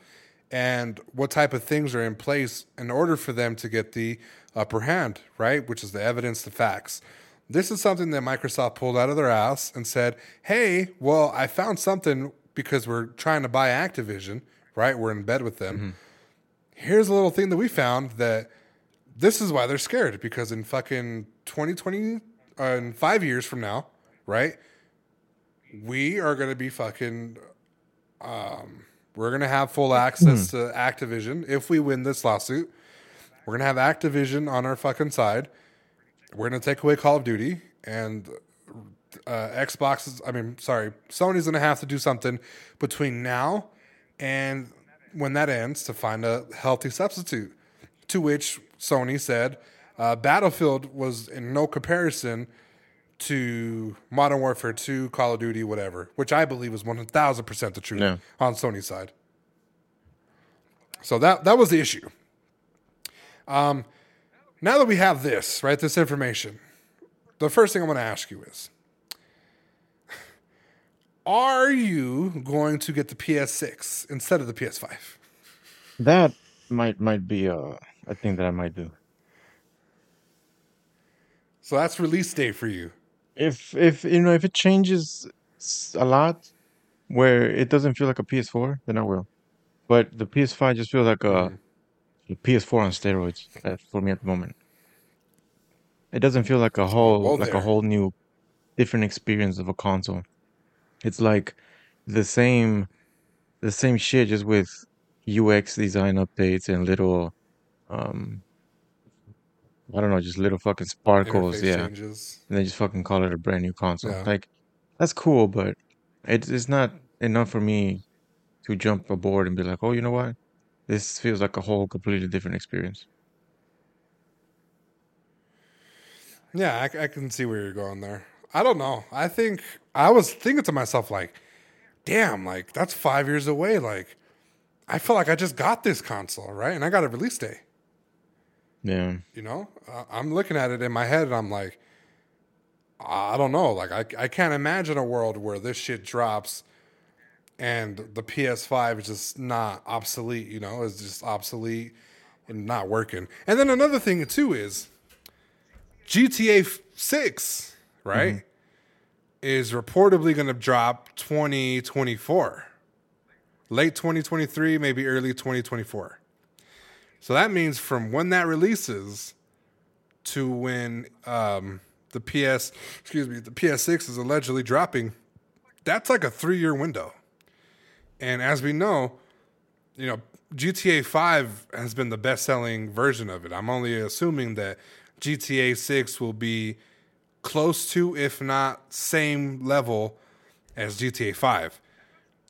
and what type of things are in place in order for them to get the upper hand, right? Which is the evidence, the facts. This is something that Microsoft pulled out of their ass and said, "Hey, well, I found something because we're trying to buy Activision, right? We're in bed with them. Here's a little thing that we found that this is why they're scared because in fucking 2020 uh, in 5 years from now, right? We are going to be fucking um we're going to have full access to Activision if we win this lawsuit. We're going to have Activision on our fucking side. We're going to take away Call of Duty and uh, Xbox is, I mean, sorry, Sony's going to have to do something between now and when that ends to find a healthy substitute. To which Sony said, uh, Battlefield was in no comparison to Modern Warfare 2, Call of Duty, whatever, which I believe is 1000% the truth Yeah. on Sony's side. So that that was the issue. Um, now that we have this, right, this information, the first thing I'm going to ask you is Are you going to get the PS6 instead of the PS5? That might might be uh, a thing that I might do. So that's release day for you. If if you know if it changes a lot, where it doesn't feel like a PS4, then I will. But the PS5 just feels like a, a PS4 on steroids uh, for me at the moment. It doesn't feel like a whole Well, like a whole new, different experience of a console. It's like the same, the same shit, just with UX design updates and little, um, I don't know, just little fucking sparkles. Yeah changes. and they just fucking call it a brand new console. Yeah. Like, that's cool, but it's it's not enough for me to jump aboard and be like, oh, you know what? This feels like a whole completely different experience. Yeah, I, I can see where you're going there. I don't know. I think I was thinking to myself like, damn, like that's five years away. Like, I feel like I just got this console, right? And I got a release day. Yeah, You know, I'm looking at it in my head, and I'm like, I don't know. Like, I I can't imagine a world where this shit drops, and the PS5 is just not obsolete. You know, it's just obsolete and not working. And then another thing too is GTA 6, right? Mm-hmm. Is reportedly going to drop 2024. Late 2023, maybe early 2024. So that means from when that releases to when um, the PS, excuse me, the PS6 is allegedly dropping, that's like a three year window. And as we know, you know, GTA 5 has been the best selling version of it. I'm only assuming that GTA 6 will be close to, if not same level as GTA 5.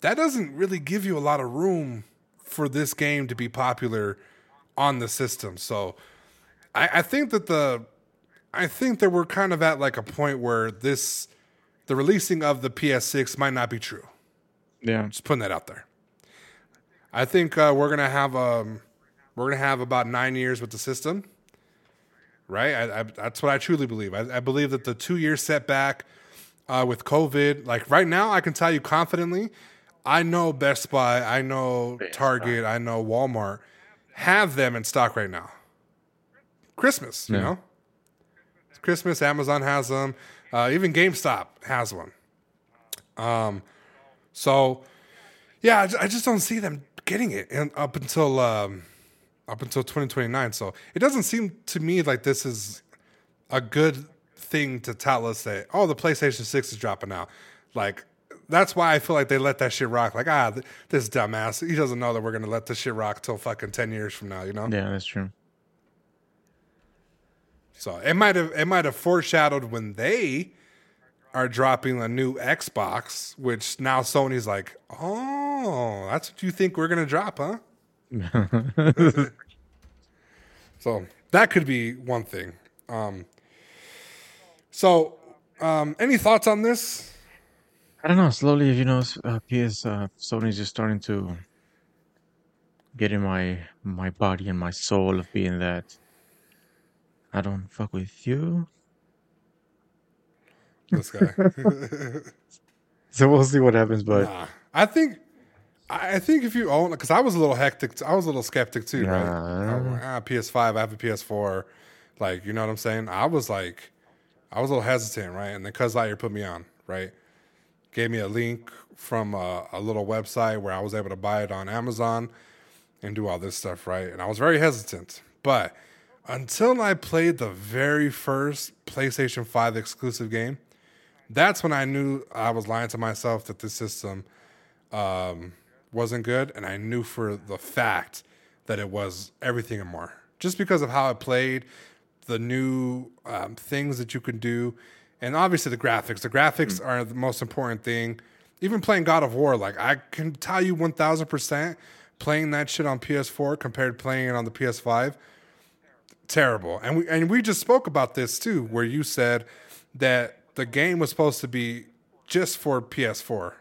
That doesn't really give you a lot of room for this game to be popular on the system. So I, I think that the I think that we're kind of at like a point where this the releasing of the PS6 might not be true. yeah, Just putting that out there. I think uh, we're gonna have um, we're gonna have about nine years with the system, right? I, I, that's what I truly believe. I, I believe that the two year setback uh, with COVID, like right now, I can tell you confidently, I know Best Buy, I know Target, I know Walmart have them in stock right now. Christmas, you Yeah. know, Christmas. Amazon has them. Uh, even GameStop has one. Um, so yeah, I ju- I just don't see them getting it and up until um, up until 2029. So it doesn't seem to me like this is a good thing to tell us that oh the PlayStation 6 is dropping out. Like that's why I feel like they let that shit rock. Like ah th- this dumbass he doesn't know that we're gonna let this shit rock till fucking 10 years from now. You know. yeah, that's true. So it might have it might have foreshadowed when they are dropping a new Xbox, which now Sony's like, oh, that's what you think we're gonna drop, huh? So that could be one thing. Um, so, um, any thoughts on this? I don't know. Slowly, if you know, s- uh, PS uh, Sony's just starting to get in my my body and my soul of being that. I don't fuck with you. This guy. So we'll see what happens, but Nah. I think, I I think if you own, because I was a little hectic, I was a little skeptic too, right? I'm like, ah, PS5, I have a PS4, like you know what I'm saying. I was like, I was a little hesitant, right? And then Cuz Lightyear put me on, right? Gave me a link from a, a little website where I was able to buy it on Amazon and do all this stuff, right? And I was very hesitant. But until I played the very first PlayStation 5 exclusive game, that's when I knew I was lying to myself that this system um, wasn't good. And I knew for the fact that it was everything and more. Just because of how it played, the new um, things that you can do, and obviously the graphics. The graphics are the most important thing. Even playing God of War, like I can tell you 1000% playing that shit on PS4 compared to playing it on the PS5 terrible. And we and we just spoke about this too, where you said that the game was supposed to be just for PS4,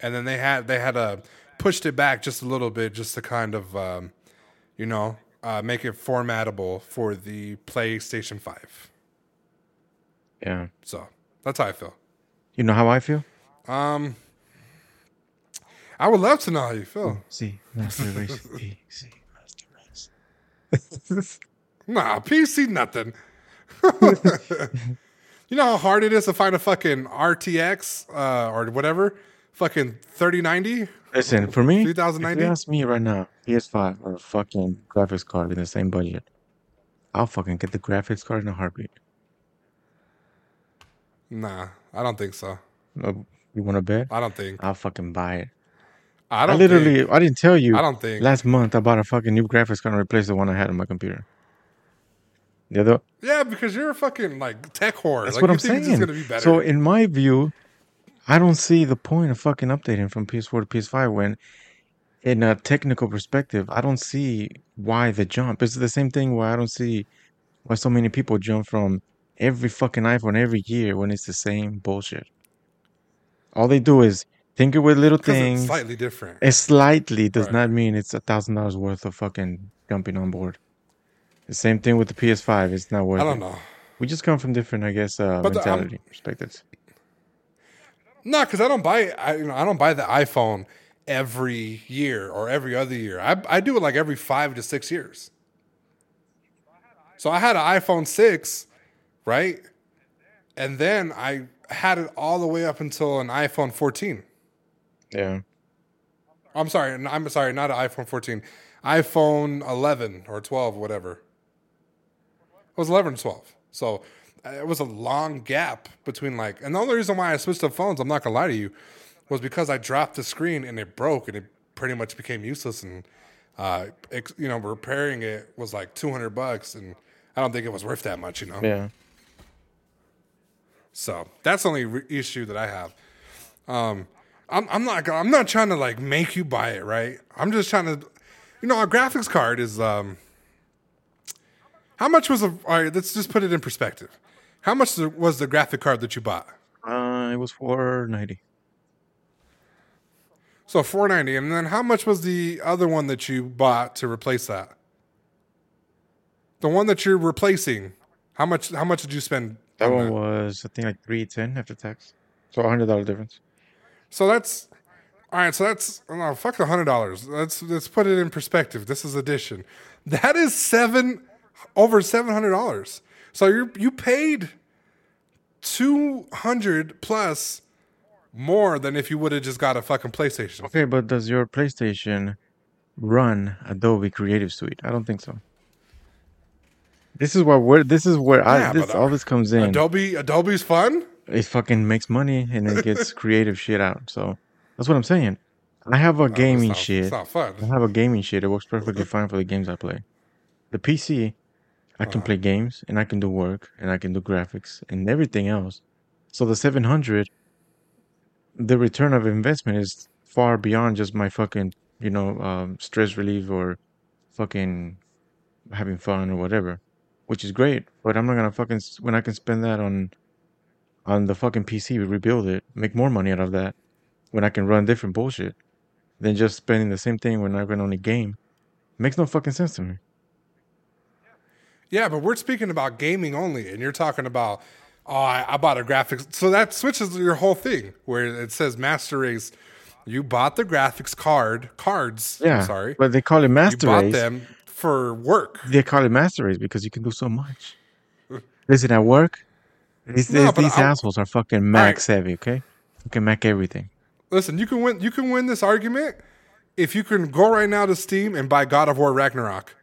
and then they had they had uh, pushed it back just a little bit, just to kind of um, you know uh, make it formatable for the PlayStation Five. Yeah. So that's how I feel. You know how I feel? Um, I would love to know how you feel. See, master race. P, C, master race. Nah, PC nothing. you know how hard it is to find a fucking RTX uh, or whatever, fucking thirty ninety. Listen, for me, if 3090? you ask me right now, PS5 or a fucking graphics card in the same budget, I'll fucking get the graphics card in a heartbeat. Nah, I don't think so. Uh, You want to bet? I don't think. I'll fucking buy it. I I, don't literally, Think, I didn't tell you. I don't think. Last month, I bought a fucking new graphics card and replaced the one I had on my computer. The other, yeah, because you're a fucking like tech whore. that's like, what I'm saying. Be better. So, in my view, I don't see the point of fucking updating from PS4 to PS5 when, in a technical perspective, I don't see why the jump. It's the same thing why I don't see why so many people jump from every fucking iPhone every year when it's the same bullshit. All they do is tinker with little things. it's slightly different. It slightly does Right. not mean it's a thousand dollars worth of fucking jumping on board. The same thing with the PS5. It's not worth I don't it. know. We just come from different, I guess, uh, But the- I'm- mentality perspectives. No, because I don't buy. I you know I don't buy the iPhone every year or every other year. I I do it like every five to six years. So I had an iPhone six, right, and then I had it all the way up until an iPhone 14. Yeah. I'm sorry, I'm sorry, not an iPhone 14, iPhone 11 or 12, whatever. It was 11 or 12. So it was a long gap between like, and the only reason why I switched to phones, I'm not gonna lie to you, was because I dropped the screen and it broke and it pretty much became useless. And uh, ex, you know, repairing it was like 200 bucks, and I don't think it was worth that much, you know. Yeah. So that's the only re- issue that I have. Um, I'm, I'm not I'm not trying to like make you buy it, right? I'm just trying to, you know, a graphics card is um. How much was a? All right, let's just put it in perspective. How much was the graphic card that you bought? Uh, it was four ninety. So 490, and then how much was the other one that you bought to replace that? The one that you're replacing, how much? How much did you spend? That on one was, I think, like three ten after tax. So a hundred dollar difference. So that's all right. So that's no, fuck the hundred dollars. Let's let's put it in perspective. This is addition. That is seven over seven hundred dollars. So you you paid two hundred plus more than if you would have just got a fucking PlayStation. Okay, but does your PlayStation run Adobe Creative Suite? I don't think so. This is where we're, this is where I Yeah, this but, uh, all this comes in. Adobe Adobe's fun. it fucking makes money and it gets creative shit out. So that's what I'm saying. I have a it's gaming not- shit. It's not fun. I have a gaming shit. It works perfectly fine for the games I play. The PC, I can play games and I can do work and I can do graphics and everything else. So the 700, the return of investment is far beyond just my fucking, you know, um, stress relief or fucking having fun or whatever, which is great. But I'm not gonna fucking when I can spend that on on the fucking PC, rebuild it, make more money out of that when I can run different bullshit than just spending the same thing when I can only game. Makes no fucking sense to me. Yeah, but we're speaking about gaming only, and you're talking about, oh, I, I bought a graphics. So that switches your whole thing where it says Master Race. You bought the graphics card cards. I'm Yeah, sorry, but they call it you master bought race. them for work. They call it master race because you can do so much. Listen, at work, these, No, these, these assholes are fucking Mac savvy, okay? Fucking Mac everything. Listen, you can win. You can win this argument if you can go right now to Steam and buy God of War Ragnarok.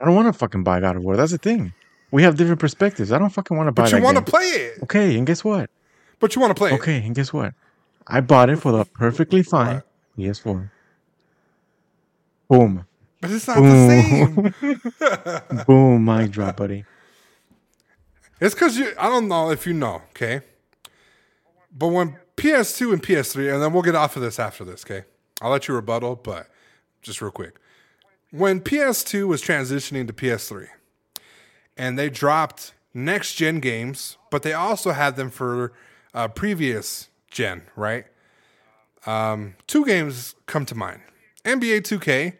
I don't want to fucking buy God of War. That's the thing. We have different perspectives. I don't fucking want to buy it. But you want to play it. Okay, and guess what? But you want to play it. Okay, and guess what? I bought it for the perfectly fine What? PS4. Boom. But it's not the same. Boom, mic drop, buddy. It's because you. I don't know if you know. Okay. But when PS2 and PS3, and then we'll get off of this after this. Okay. I'll let you rebuttal, but just real quick. When PS2 was transitioning to PS3, and they dropped next gen games, but they also had them for uh, previous gen, right? Um, two games come to mind: NBA 2K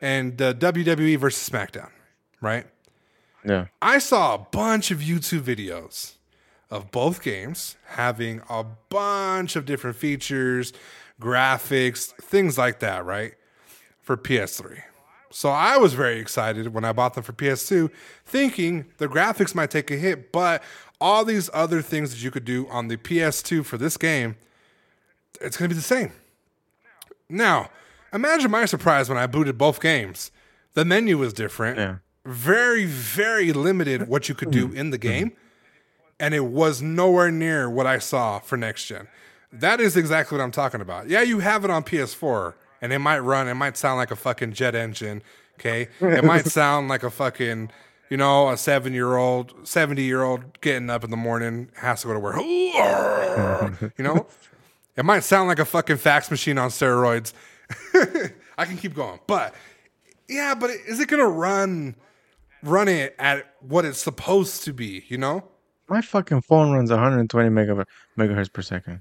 and uh, WWE versus SmackDown, right? Yeah. I saw a bunch of YouTube videos of both games having a bunch of different features, graphics, things like that, right? For PS3. So I was very excited when I bought them for PS2, thinking the graphics might take a hit, but all these other things that you could do on the PS2 for this game, it's going to be the same. Now, imagine my surprise when I booted both games. The menu was different Yeah. very, very limited what you could do mm-hmm. in the mm-hmm. game. And it was nowhere near what I saw for next gen. That is exactly what I'm talking about. Yeah, you have it on PS4 and it might run, it might sound like a fucking jet engine. Okay. It might sound like a fucking, you know, a seven year old, 70 year old getting up in the morning, has to go to work. you know? It might sound like a fucking fax machine on steroids. I can keep going. But yeah, but is it gonna run run it at what it's supposed to be, you know? My fucking phone runs 120 megahertz per second.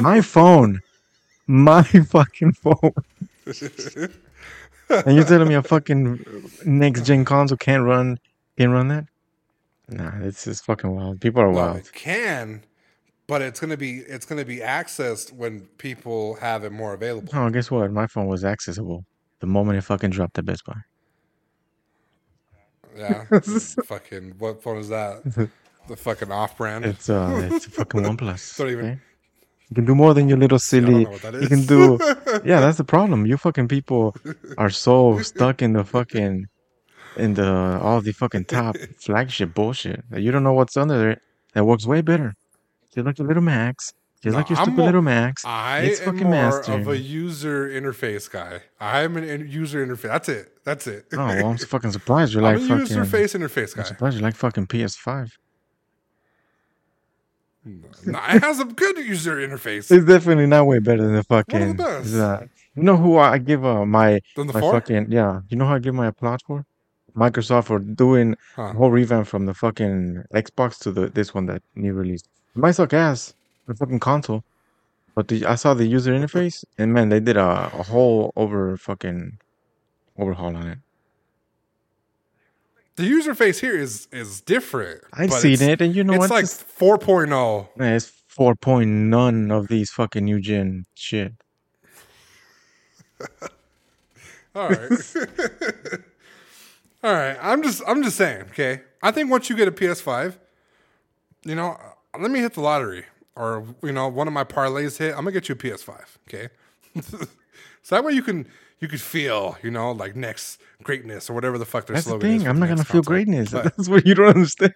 my phone. My fucking phone. and you're telling me a fucking next gen console can't run can run that? Nah, it's just fucking wild. People are Well, wild. it can, but it's gonna be it's gonna be accessed when people have it more available. Oh, guess what? My phone was accessible the moment it fucking dropped at Best Buy. Yeah. fucking what phone is that? The fucking off brand. It's uh, it's a fucking OnePlus. Don't even- okay? You can do more than your little silly. know what that You can do. Yeah, that's the problem. You fucking people are so stuck in the fucking, in the all the fucking top flagship bullshit that you don't know what's under there that works way better. Just like your little Macs. Just like your I'm stupid more- little Max. I it's am more master. of a user interface guy. I'm an in- user interface. That's it. That's it. Oh, well, I'm fucking surprised you're I'm like a fucking. user face interface guy. I'm surprised you're like fucking PS5. No, it has a good user interface. It's definitely not way better than the fucking. One best. it's, uh, you know who I give uh, my the my four? fucking yeah. You know who I give my applause for? Microsoft for doing Huh. a whole revamp from the fucking Xbox to the this one that new release. It might suck ass the fucking console, but the, I saw the user interface and man, they did a, a whole over fucking overhaul on it. The user face here is is different. I've seen it, and you know it's what? like Just- 4.0. man, it's four point none of these fucking new gen shit. All right. All right. I'm just I'm just saying, okay? I think once you get a PS5, you know, uh, let me hit the lottery or you know, one of my parlays hit, I'm going to get you a PS5, okay? so that way you can you could feel, you know, like next greatness or whatever the fuck their That's the slogan is. thing. for I'm the not gonna feel greatness. But That's what you don't understand.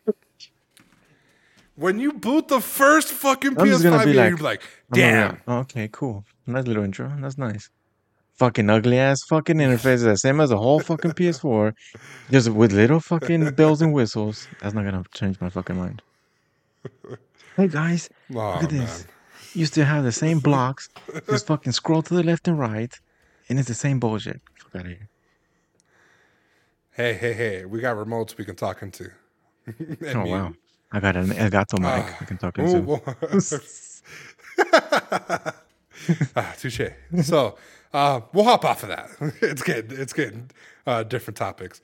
when you boot the first fucking I'm just gonna PS5 be game, like- you're like, I'm gonna be damn. like, "Oh, okay, cool. Nice little intro. That's nice. Fucking ugly ass fucking interface, the same as the whole fucking PS4, just with little fucking bells and whistles. That's not gonna change my fucking mind. Hey guys, Oh, look at man. this. You still have the same blocks. Just fucking scroll to the left and right, and it's the same bullshit. Fuck out of here. Hey, hey, hey, we got remotes we can talk into. Oh mute. wow, I got an Elgato mic. I can talk into. well- ah, touche. So uh, we'll hop off of that. It's getting it's getting uh, different topics.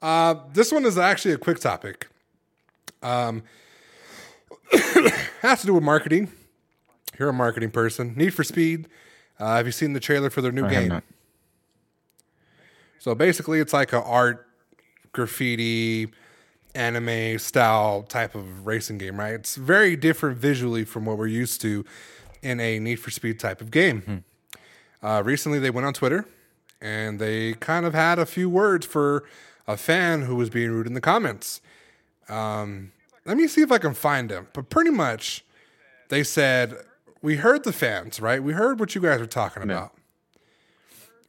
Uh, this one is actually a quick topic. Um, has to do with marketing. You're a marketing person. Need for Speed. Uh, have you seen the trailer for their new I game? So basically, it's like a art graffiti anime style type of racing game, right? It's very different visually from what we're used to in a Need for Speed type of game. Uh, recently, they went on Twitter and they kind of had a few words for a fan who was being rude in the comments. Um, let me see if I can find them. But pretty much, they said, We heard the fans, right? We heard what you guys were talking about.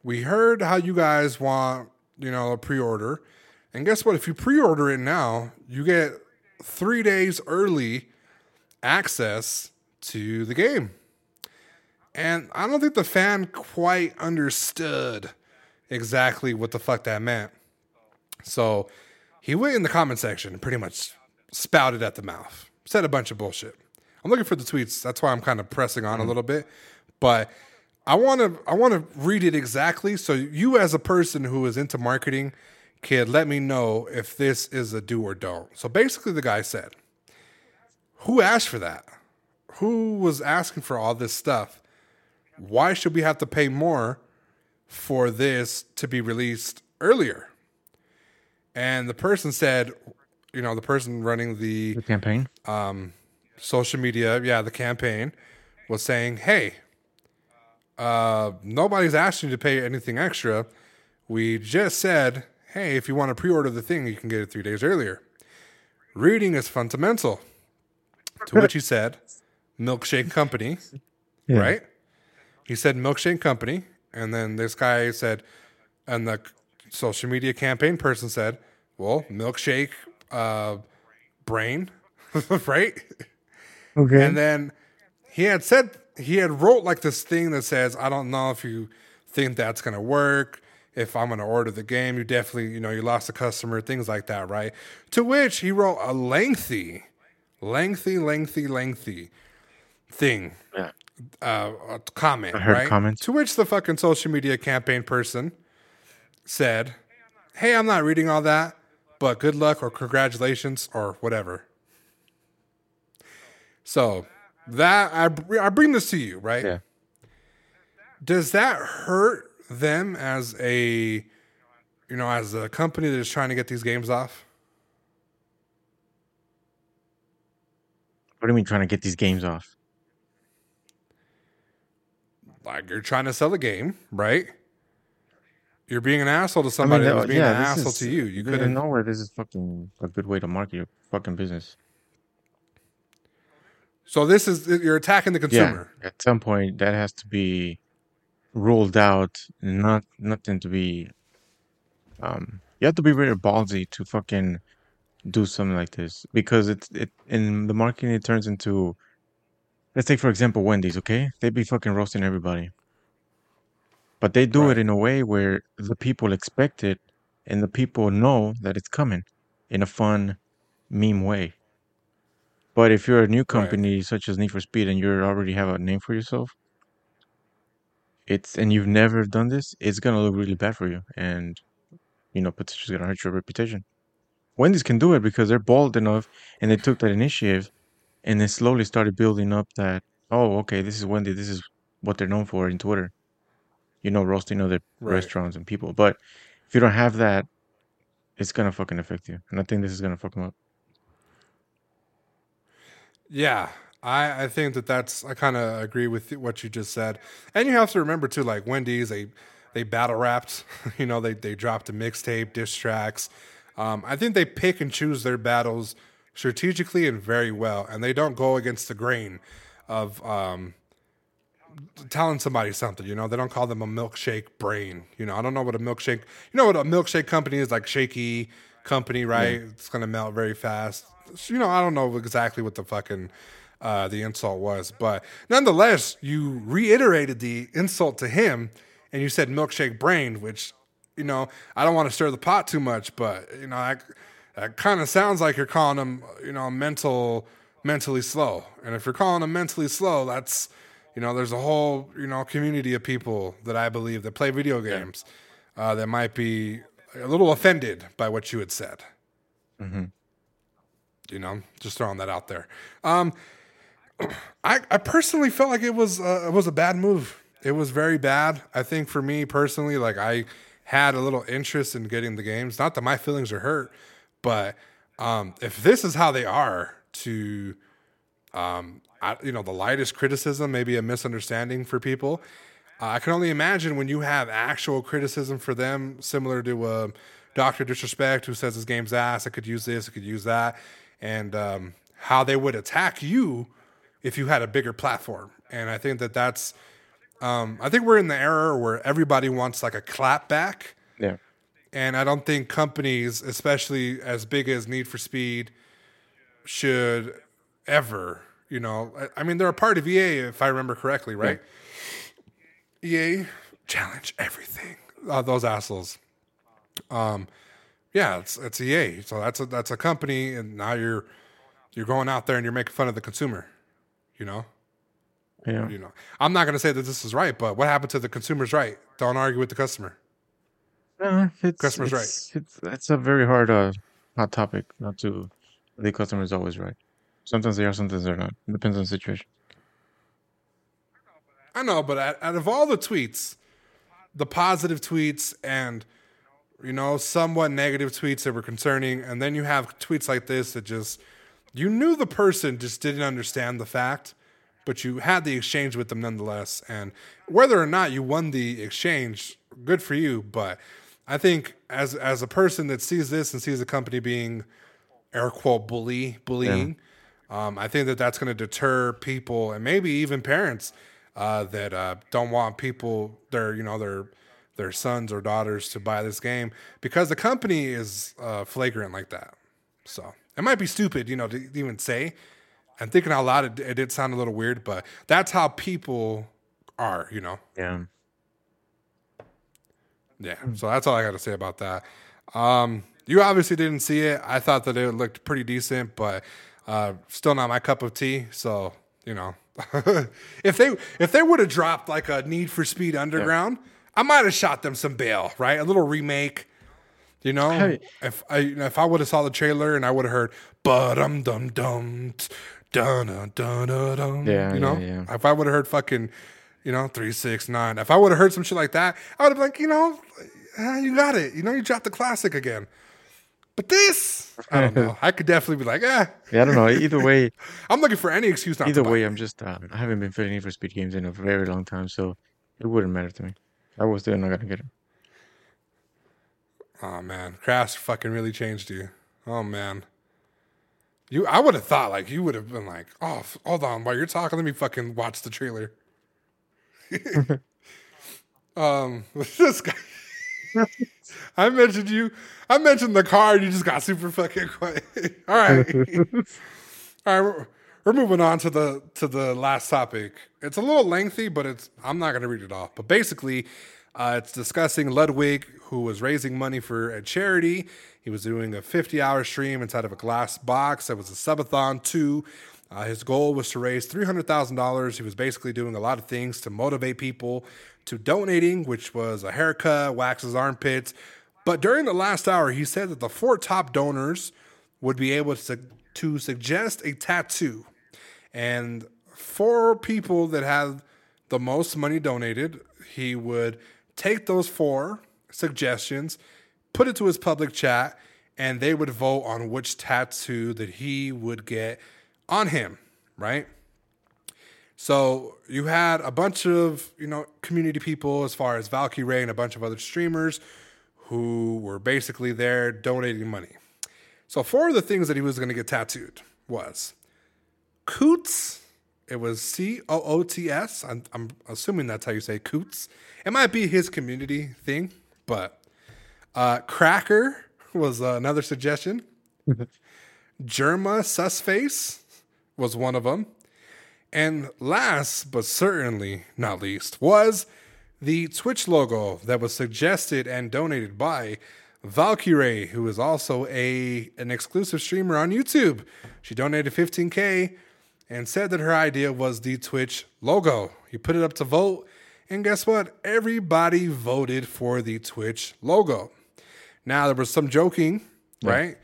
We heard how you guys want, you know, a pre order. And guess what? If you pre order it now, you get three days early access to the game. And I don't think the fan quite understood exactly what the fuck that meant. So he went in the comment section and pretty much spouted at the mouth, said a bunch of bullshit. I'm looking for the tweets. That's why I'm kind of pressing on a mm-hmm. little bit. But I want to I want to read it exactly so you as a person who is into marketing kid, let me know if this is a do or don't. So basically the guy said, "Who asked for that? Who was asking for all this stuff? Why should we have to pay more for this to be released earlier?" And the person said, you know, the person running the The campaign. Um, social media, yeah, the campaign was saying, "Hey, uh, nobody's asking you to pay anything extra. We just said, hey, if you want to pre-order the thing, you can get it three days earlier. Reading is fundamental." To which he said, "Milkshake Company." Yeah. right? He said milkshake company, and then this guy said, and the social media campaign person said, "Well, milkshake uh, brain, right?" Okay. And then he had said he had wrote like this thing that says, "I don't know if you think that's gonna work." If I'm gonna order the game, you definitely, you know, you lost a customer, things like that, right? To which he wrote a lengthy, lengthy, lengthy, lengthy thing yeah. uh, a comment, I heard right? comments. To which the fucking social media campaign person said, "Hey, I'm not reading all that, but good luck or congratulations or whatever." So that I I bring this to you, right? Yeah. Does that hurt them as a you know as a company that is trying to get these games off? What do you mean trying to get these games off? Like you're trying to sell a game, right? You're being an asshole to somebody that- who's being an asshole is- to you. You could nowhere. This is fucking a good way to market your fucking business. So this is you're attacking the consumer. Yeah. At some point, that has to be ruled out. Not nothing to be. Um, you have to be very ballsy to fucking do something like this because it's it in the marketing it turns into. Let's take for example Wendy's. Okay, they be fucking roasting everybody, but they do Right. it in a way where the people expect it, and the people know that it's coming, in a fun, meme way. But if you're a new company such as Need for Speed and you already have a name for yourself, it's and you've never done this, it's gonna look really bad for you, and you know potentially gonna hurt your reputation. Wendy's can do it because they're bold enough and they took that initiative, and they slowly started building up that oh okay this is Wendy this is what they're known for in Twitter, you know roasting other Right. restaurants and people. But if you don't have that, it's gonna fucking affect you, and I think this is gonna fuck them up. Yeah, I, I think that that's I kind of agree with what you just said, and you have to remember too, like Wendy's, they they battle rapped, you know, they they dropped a mixtape, diss tracks. Um, I think they pick and choose their battles strategically and very well, and they don't go against the grain of um, telling somebody something. You know, they don't call them a milkshake brain. You know, I don't know what a milkshake. You know what a milkshake company is like? Shaky company, right? It's gonna melt very fast. You know, I don't know exactly what the fucking uh, the insult was, but nonetheless, you reiterated the insult to him, and you said milkshake brain, which you know I don't want to stir the pot too much, but you know that, that kind of sounds like you're calling him, you know, mental mentally slow, and if you're calling him mentally slow, that's you know, there's a whole you know community of people that I believe that play video games uh, that might be a little offended by what you had said. You know, just throwing that out there. Um, I I personally felt like it was uh, it was a bad move. It was very bad. I think for me personally, like I had a little interest in getting the games. Not that my feelings are hurt, but Um, if this is how they are to, um, I, you know, the lightest criticism, maybe a misunderstanding for people. Uh, I can only imagine when you have actual criticism for them, similar to uh, Doctor Disrespect, who says his game's ass. I could use this, I could use that, and um, how they would attack you if you had a bigger platform. And I think that that's, um, I think we're in the era where everybody wants like a clap back. Yeah. And I don't think companies, especially as big as Need for Speed, should ever, you know, I, I mean, they're a part of EA, if I remember correctly, right? EA challenge everything. Uh, those assholes. Um, yeah, it's it's EA. So that's a that's a company, and now you're you're going out there and you're making fun of the consumer. You know, Yeah. you know. I'm not going to say that this is right, but what happened to the consumer's right? Don't argue with the customer. Uh, it's, Customer's right. it's, It's, that's a very hard uh, hot topic. Not to the customer is always right. Sometimes they are, sometimes they're not. It depends on the situation. I know, but out of all the tweets, the positive tweets and you know somewhat negative tweets that were concerning, and then you have tweets like this that just you knew the person just didn't understand the fact, but you had the exchange with them nonetheless. And whether or not you won the exchange, good for you. But I think as as a person that sees this and sees a company being air quote bully bullying, um, I think that that's going to deter people and maybe even parents uh, that uh, don't want people their you know their their sons or daughters to buy this game because the company is uh, flagrant like that. So it might be stupid, you know, to even say. And thinking out loud, it, it did sound a little weird, but that's how people are, you know. Yeah. Yeah. So that's all I got to say about that. Um, you obviously didn't see it. I thought that it looked pretty decent, but uh, still not my cup of tea. So you know, if they if they would have dropped like a Need for Speed Underground, I might have shot them some bail, right? A little remake. You know, Hey. if I if I would have saw the trailer and I would have heard but um dum dum dun dun dun dun dun. Yeah, you know, yeah, yeah. if I would have heard fucking, you know, three six nine. If I would have heard some shit like that, I would have been like, you know, ah, you got it. You know, you dropped the classic again. But this, I don't know. I could definitely be like, eh. Yeah, I don't know. Either way, I'm looking for any excuse not either way, I'm just uh, I haven't been feeling Need for Speed games in a very long time, so it wouldn't matter to me. I was still not gonna get him. Oh man, Crash fucking really changed you. Oh man. You, I would have thought like you would have been like, oh, f- hold on, while you're talking, let me fucking watch the trailer. um, this guy. I mentioned you. I mentioned the car, and you just got super fucking quiet. All right, all right. We're, moving on to the to the last topic. It's a little lengthy, but it's I'm not going to read it off. But basically, uh, it's discussing Ludwig, who was raising money for a charity. He was doing a 50 hour stream inside of a glass box. That was a subathon too. Uh, his goal was to raise $300,000. He was basically doing a lot of things to motivate people to donating, which was a haircut, waxes armpits. But during the last hour, he said that the four top donors would be able to, to suggest a tattoo. And for people that had the most money donated, he would take those four suggestions, put it to his public chat, and they would vote on which tattoo that he would get on him, right? So you had a bunch of, you know, community people as far as Valkyrae and a bunch of other streamers who were basically there donating money. So four of the things that he was going to get tattooed was Coots. It was C O O T S. I'm, I'm assuming that's how you say Coots. It might be his community thing, but uh, Cracker was uh, another suggestion. Jerma Susface was one of them. And last but certainly not least was the Twitch logo that was suggested and donated by Valkyrae, who is also a an exclusive streamer on YouTube. She donated 15k and said that her idea was the Twitch logo. You put it up to vote, and guess what? Everybody voted for the Twitch logo. Now there was some joking, right?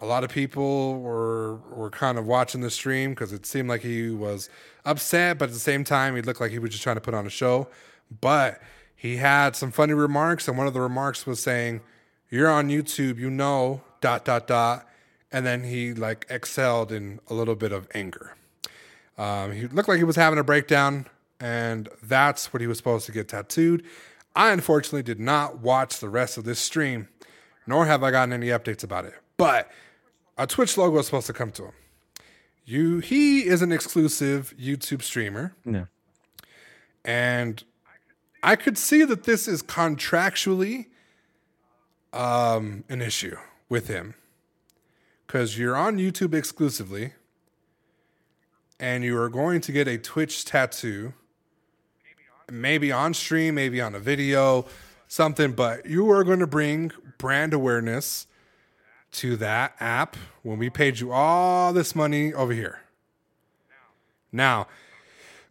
A lot of people were were kind of watching the stream because it seemed like he was upset, but at the same time, he looked like he was just trying to put on a show. But he had some funny remarks, and one of the remarks was saying, "You're on YouTube, you know, dot dot dot, and then he like excelled in a little bit of anger. Um, he looked like he was having a breakdown, and that's what he was supposed to get tattooed. I unfortunately did not watch the rest of this stream, nor have I gotten any updates about it. But a Twitch logo is supposed to come to him. You, he is an exclusive YouTube streamer, Yeah. and I could see that this is contractually um, an issue with him because you're on YouTube exclusively, and you are going to get a Twitch tattoo, maybe on stream, maybe on a video, something, but you are going to bring brand awareness to that app when we paid you all this money over here. Now,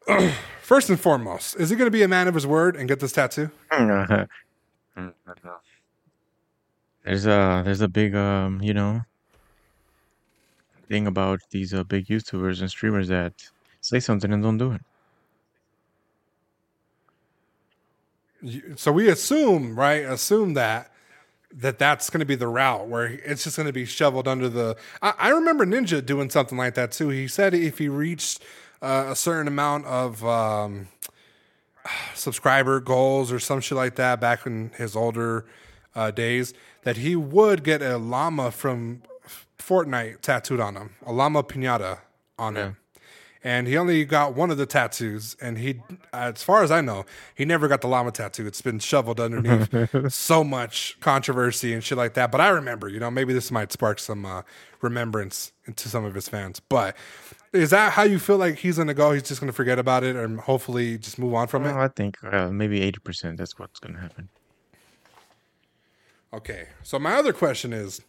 first and foremost, is he going to be a man of his word and get this tattoo? there's a there's a big um you know thing about these uh, big YouTubers and streamers that say something and don't do it. So we assume, right? Assume that that that's going to be the route where it's just going to be shoveled under the. I, I remember Ninja doing something like that too. He said if he reached uh, a certain amount of um, subscriber goals or some shit like that back in his older uh, days, that he would get a llama from Fortnite tattooed on him, a llama pinata on him. And he only got one of the tattoos, and he, as far as I know, he never got the llama tattoo. It's been shoveled underneath so much controversy and shit like that. But I remember, you know, maybe this might spark some uh, remembrance into some of his fans. But is that how you feel like he's gonna go? He's just gonna forget about it and hopefully just move on from it. I think uh, maybe eighty percent. That's what's gonna happen. Okay. So my other question is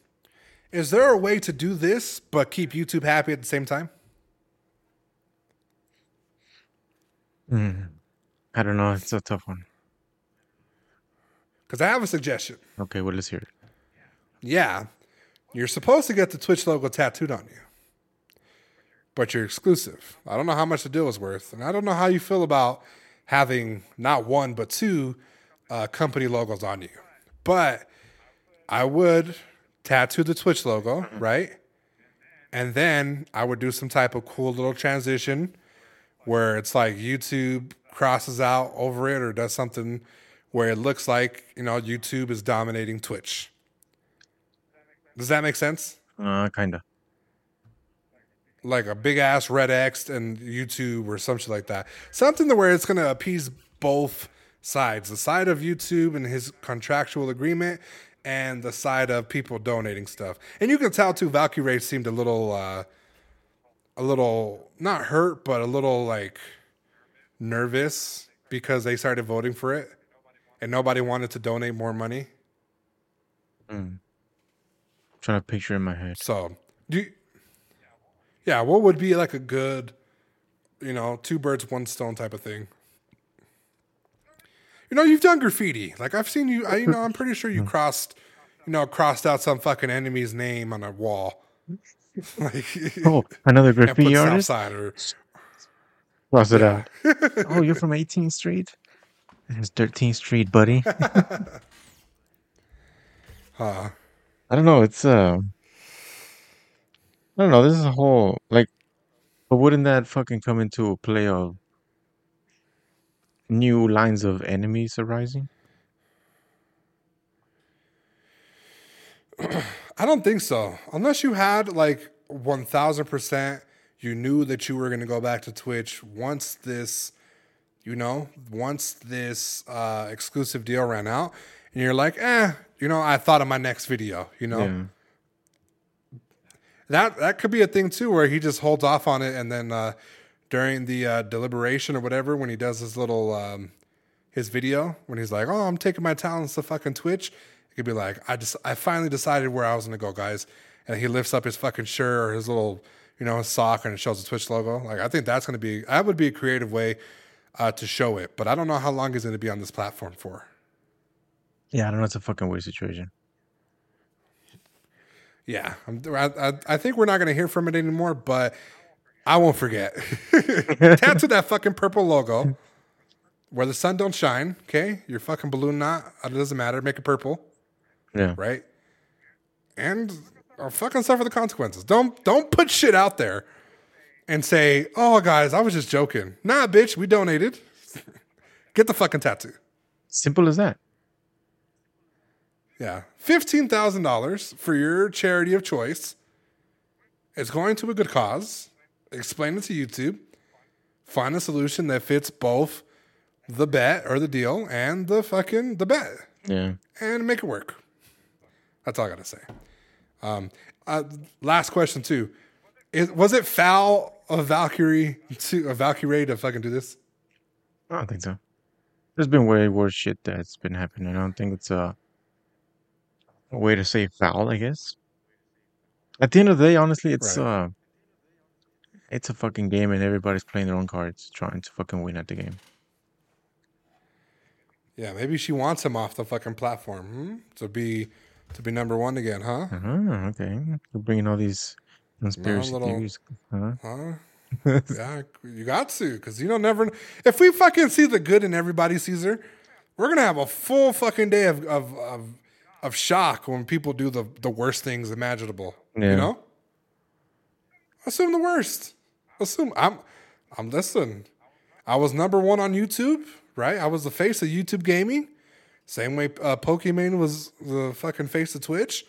is there a way to do this but keep YouTube happy at the same time? I don't know. It's a tough one. Cuz I have a suggestion. Okay, well let's hear it. Yeah. You're supposed to get the Twitch logo tattooed on you. But you're exclusive. I don't know how much the deal is worth, and I don't know how you feel about having not one but two uh, company logos on you. But I would tattoo the Twitch logo, right? And then I would do some type of cool little transition where it's like YouTube crosses out over it or does something where it looks like, you know, YouTube is dominating Twitch. Does that make sense? Uh, kinda. Like a big ass red X and YouTube or some shit like that. Something to where it's gonna appease both sides. The side of YouTube and his contractual agreement and the side of people donating stuff. And you can tell too, Valkyrae seemed a little uh a little not hurt, but a little like nervous because they started voting for it and nobody wanted to donate more money. trying to picture in my head. So, do you, yeah, what would be like a good, you know, two birds, one stone type of thing? You know, you've done graffiti. Like I've seen you. I, you know, I'm pretty sure you crossed, you know, crossed out some fucking enemy's name on a wall. like, Oh, another graffiti artist. Or Cross it out. oh, you're from 18th Street. It's 13th Street, buddy. uh, I don't know. It's uh, I don't know. This is a whole like, but wouldn't that fucking come into a play of new lines of enemies arising? I don't think so. Unless you had like 1000%, you knew that you were going to go back to Twitch once this, you know, once this uh, exclusive deal ran out. And you're like, eh, you know, I thought of my next video, you know? Yeah. That that could be a thing too, where he just holds off on it, and then uh, during the uh, deliberation or whatever, when he does his little um, his video, when he's like, "Oh, I'm taking my talents to fucking Twitch," could be like, "I just I finally decided where I was gonna go, guys," and he lifts up his fucking shirt or his little you know his sock and it shows the Twitch logo. Like I think that's gonna be that would be a creative way uh, to show it, but I don't know how long he's gonna be on this platform for. Yeah, I don't know. It's a fucking weird situation. Yeah, I'm, I, I, I think we're not going to hear from it anymore, but I won't forget. Tattoo that fucking purple logo where the sun don't shine. Okay, your fucking balloon knot. It doesn't matter. Make it purple, Yeah. right? And or fucking suffer the consequences. Don't don't put shit out there and say, "Oh, guys, I was just joking." Nah, bitch, we donated. Get the fucking tattoo. Simple as that. Yeah, fifteen thousand dollars for your charity of choice. It's going to a good cause. Explain it to YouTube. Find a solution that fits both the bet or the deal and the fucking the bet, Yeah. and make it work. That's all I gotta say. Um, uh, last question too. Is, was it foul of Valkyrae to of Valkyrae to fucking do this? I don't think so. There's been way worse shit that's been happening. I don't think it's a, a way to say foul, I guess. At the end of the day, honestly, it's Right. uh it's a fucking game and everybody's playing their own cards, trying to fucking win at the game. Yeah, maybe she wants him off the fucking platform hmm? to be to be number one again, huh? Uh-huh, okay. You're bringing all these conspiracy little- theories. Huh? Huh? yeah, you got to, because you don't never. If we fucking see the good in everybody, Caesar, we're gonna have a full fucking day of of of, of shock when people do the the worst things imaginable. Yeah. You know, assume the worst. Assume I'm. I'm listen. I was number one on YouTube, right? I was the face of YouTube gaming. Same way uh, Pokimane was the fucking face of Twitch.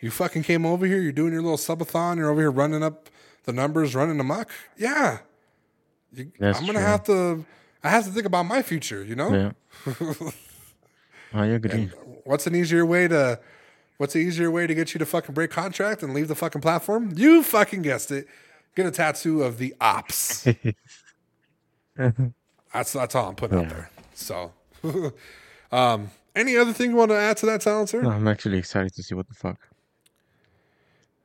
You fucking came over here. You're doing your little subathon. You're over here running up the numbers, running amok. Yeah, you, I'm gonna true. have to. I have to think about my future. You know, Yeah. I agree. what's an easier way to? What's an easier way to get you to fucking break contract and leave the fucking platform? You fucking guessed it. Get a tattoo of the ops. That's that's all I'm putting out there. So, um, any other thing you want to add to that, silencer? No, I'm actually excited to see what the fuck.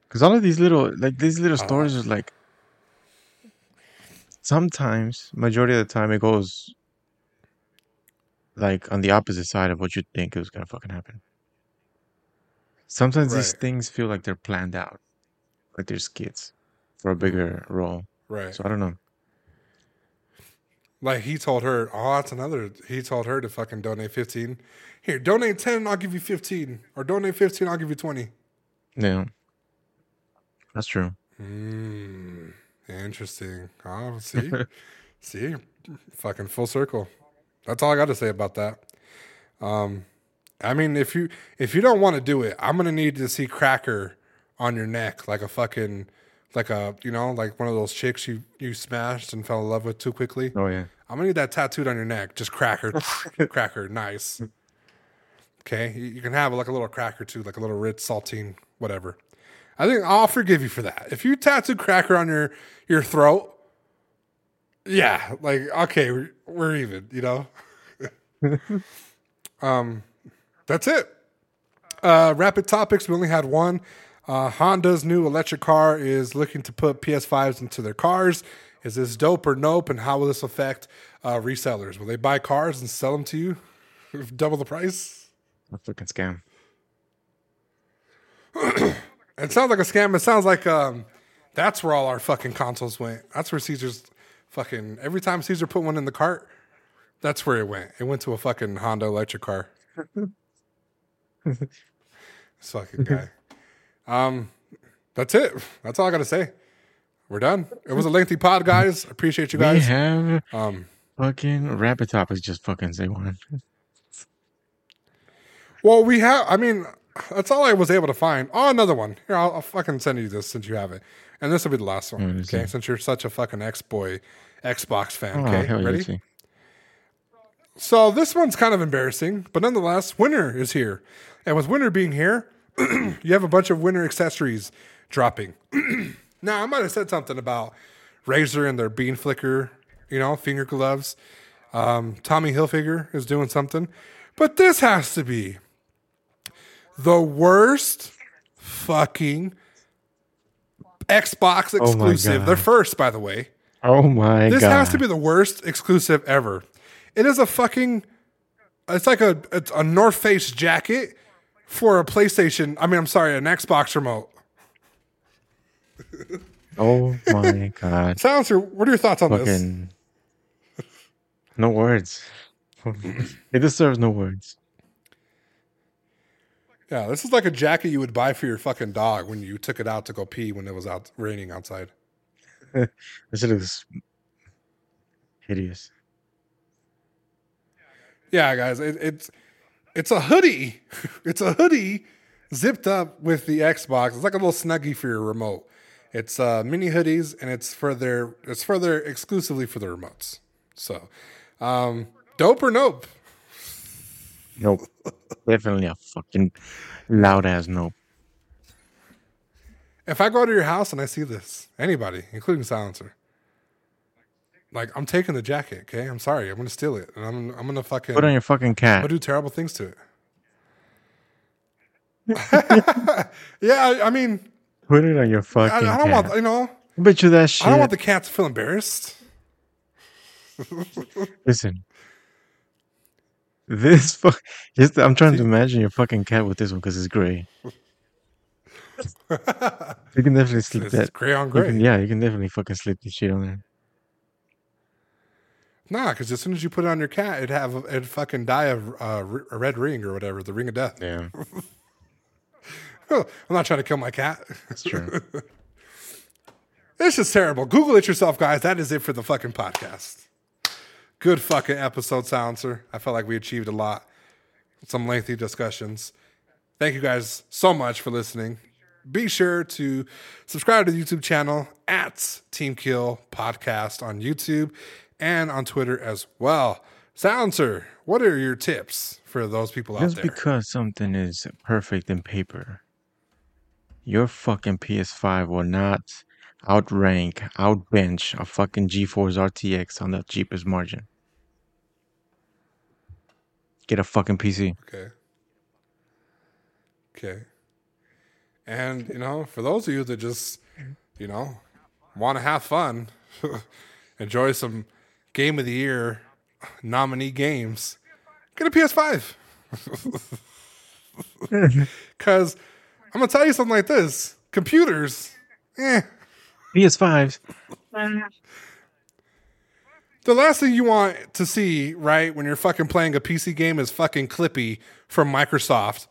Because all of these little, like these little stories, is like sometimes, majority of the time, it goes like on the opposite side of what you think is gonna fucking happen. Sometimes these things feel like they're planned out, like they're skits for a bigger role. Right. So I don't know. Like he told her, oh, that's another. He told her to fucking donate fifteen. Here, donate ten, I'll give you fifteen, or donate fifteen, I'll give you twenty. Yeah, that's true. Mm, interesting. Oh, see, see, fucking full circle. That's all I got to say about that. Um, I mean, if you if you don't want to do it, I'm gonna need to see cracker on your neck, like a fucking, like a you know, like one of those chicks you you smashed and fell in love with too quickly. Oh yeah. I'm gonna need that tattooed on your neck. Just cracker, cracker, nice. Okay, you, can have like a little cracker too, like a little Ritz saltine, whatever. I think I'll forgive you for that. If you tattoo cracker on your your throat, yeah, like okay, we're, we're even. You know. um, that's it. Uh, rapid topics. We only had one. Uh, Honda's new electric car is looking to put PS5s into their cars. Is this dope or nope? And how will this affect uh, resellers? Will they buy cars and sell them to you double the price? A fucking scam. It sounds like a scam. It sounds like um, that's where all our fucking consoles went. That's where Caesar's fucking. Every time Caesar put one in the cart, that's where it went. It went to a fucking Honda electric car. this fucking guy. Um, that's it. That's all I got to say. We're done. It was a lengthy pod, guys. Appreciate you guys. We have Um, fucking rapid topics. Just fucking say one. Well, we have. I mean, that's all I was able to find. Oh, another one. Here, I'll, I'll fucking send you this since you have it, and this will be the last one. Okay, see. since you're such a fucking X boy, Xbox fan. Oh, Okay, ready? So this one's kind of embarrassing, but nonetheless, Winter is here, and with Winter being here, you have a bunch of Winter accessories dropping. now, I might have said something about Razer and their bean flicker, you know, finger gloves. Um, Tommy Hilfiger is doing something, but this has to be the worst fucking Xbox Oh exclusive. They're first, by the way. Oh my This god. has to be the worst exclusive ever. It is a fucking. It's like a it's a North Face jacket for a PlayStation. I mean, I'm sorry, an Xbox remote. Oh my god. Silencer, what are your thoughts on this? No words. it deserves no words. Yeah, this is like a jacket you would buy for your fucking dog when you took it out to go pee when it was out raining outside. This looks hideous. Yeah, guys, it, it's it's a hoodie. It's a hoodie zipped up with the Xbox. It's like a little snuggie for your remote. It's uh, mini hoodies, and it's for their it's for their exclusively for the remotes. So, um, dope or nope? Nope. Definitely a fucking loud ass nope. If I go to your house and I see this, anybody, including Silencer, like I'm taking the jacket. Okay, I'm sorry, I'm gonna steal it, and I'm I'm gonna fucking Put on your fucking cat. gonna do terrible things to it. yeah, I, I mean, Put it on your I, fucking I don't cat. want you know, I bet you that shit. I don't want the cat to feel embarrassed. Listen. This fuck. Just, I'm trying to imagine your fucking cat with this one because it's gray. You can definitely sleep It's that. gray on gray. can, yeah, you can definitely fucking sleep this shit on there. Nah, because as soon as you put it on your cat, it'd have it'd fucking die of uh, a red ring or whatever, the ring of death. Yeah, I'm not trying to kill my cat. that's true. This is terrible. Google it yourself, guys. That is it for the fucking podcast. Good fucking episode, Silencer. I felt like we achieved a lot. Some lengthy discussions. Thank you guys so much for listening. Be sure to subscribe to the YouTube channel at Team Kill Podcast on YouTube and on Twitter as well. Silencer, what are your tips for those people out there? Just because something is perfect in paper, your fucking PS5 will not outrank, outbench a fucking GeForce RTX on the cheapest margin. Get a fucking PC. Okay. Okay. And, you know, for those of you that just, you know, want to have fun, enjoy some game of the year nominee games, get a PS5. Because I'm going to tell you something like this computers, eh. PS5s. The last thing you want to see, right, when you're fucking playing a PC game is fucking Clippy from Microsoft.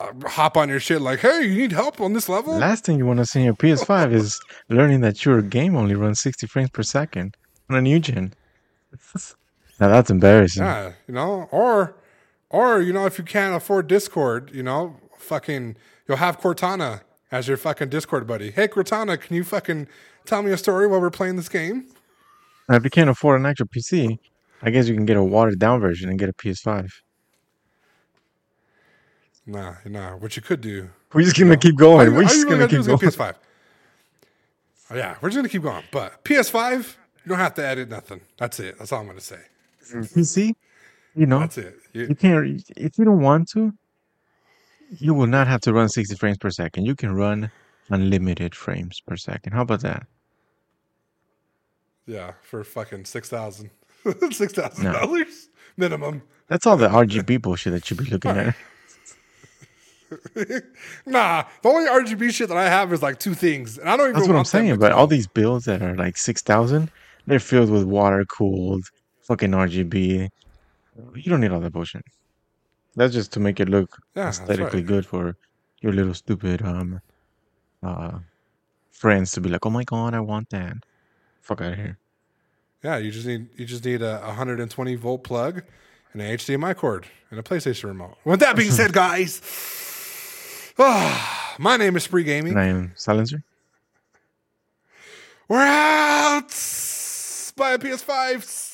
Uh, hop on your shit like, hey, you need help on this level? Last thing you want to see in your PS5 is learning that your game only runs 60 frames per second on a new gen. Now that's embarrassing. Yeah, you know, or or you know, if you can't afford Discord, you know, fucking you'll have Cortana as your fucking Discord buddy. Hey Cortana, can you fucking tell me a story while we're playing this game? Now, if you can't afford an actual PC, I guess you can get a watered down version and get a PS5. Nah, nah. What you could do. We're just gonna keep going. We're just gonna keep going. PS5. Oh, yeah, we're just gonna keep going. But PS5, you don't have to edit nothing. That's it. That's all I'm gonna say. Mm, you see, you know, That's it. You- you can't. If you don't want to, you will not have to run 60 frames per second. You can run unlimited frames per second. How about that? yeah, for fucking six thousand. Six thousand dollars minimum. That's all the RGB bullshit that you be looking at. Nah, the only RGB shit that I have is like two things, and I don't even. That's what I'm saying. But all these builds that are like 6,000, they're filled with water cooled fucking RGB. You don't need all that bullshit. That's just to make it look Yeah, aesthetically right. good for your little stupid um uh friends to be like, oh my god, I want that. Fuck out of here. Yeah, you just need you just need a 120 volt plug, and an HDMI cord, and a PlayStation remote. With that being said, guys, ah, my name is Spree Gaming. And I am silencer. We're out. Buy a PS5.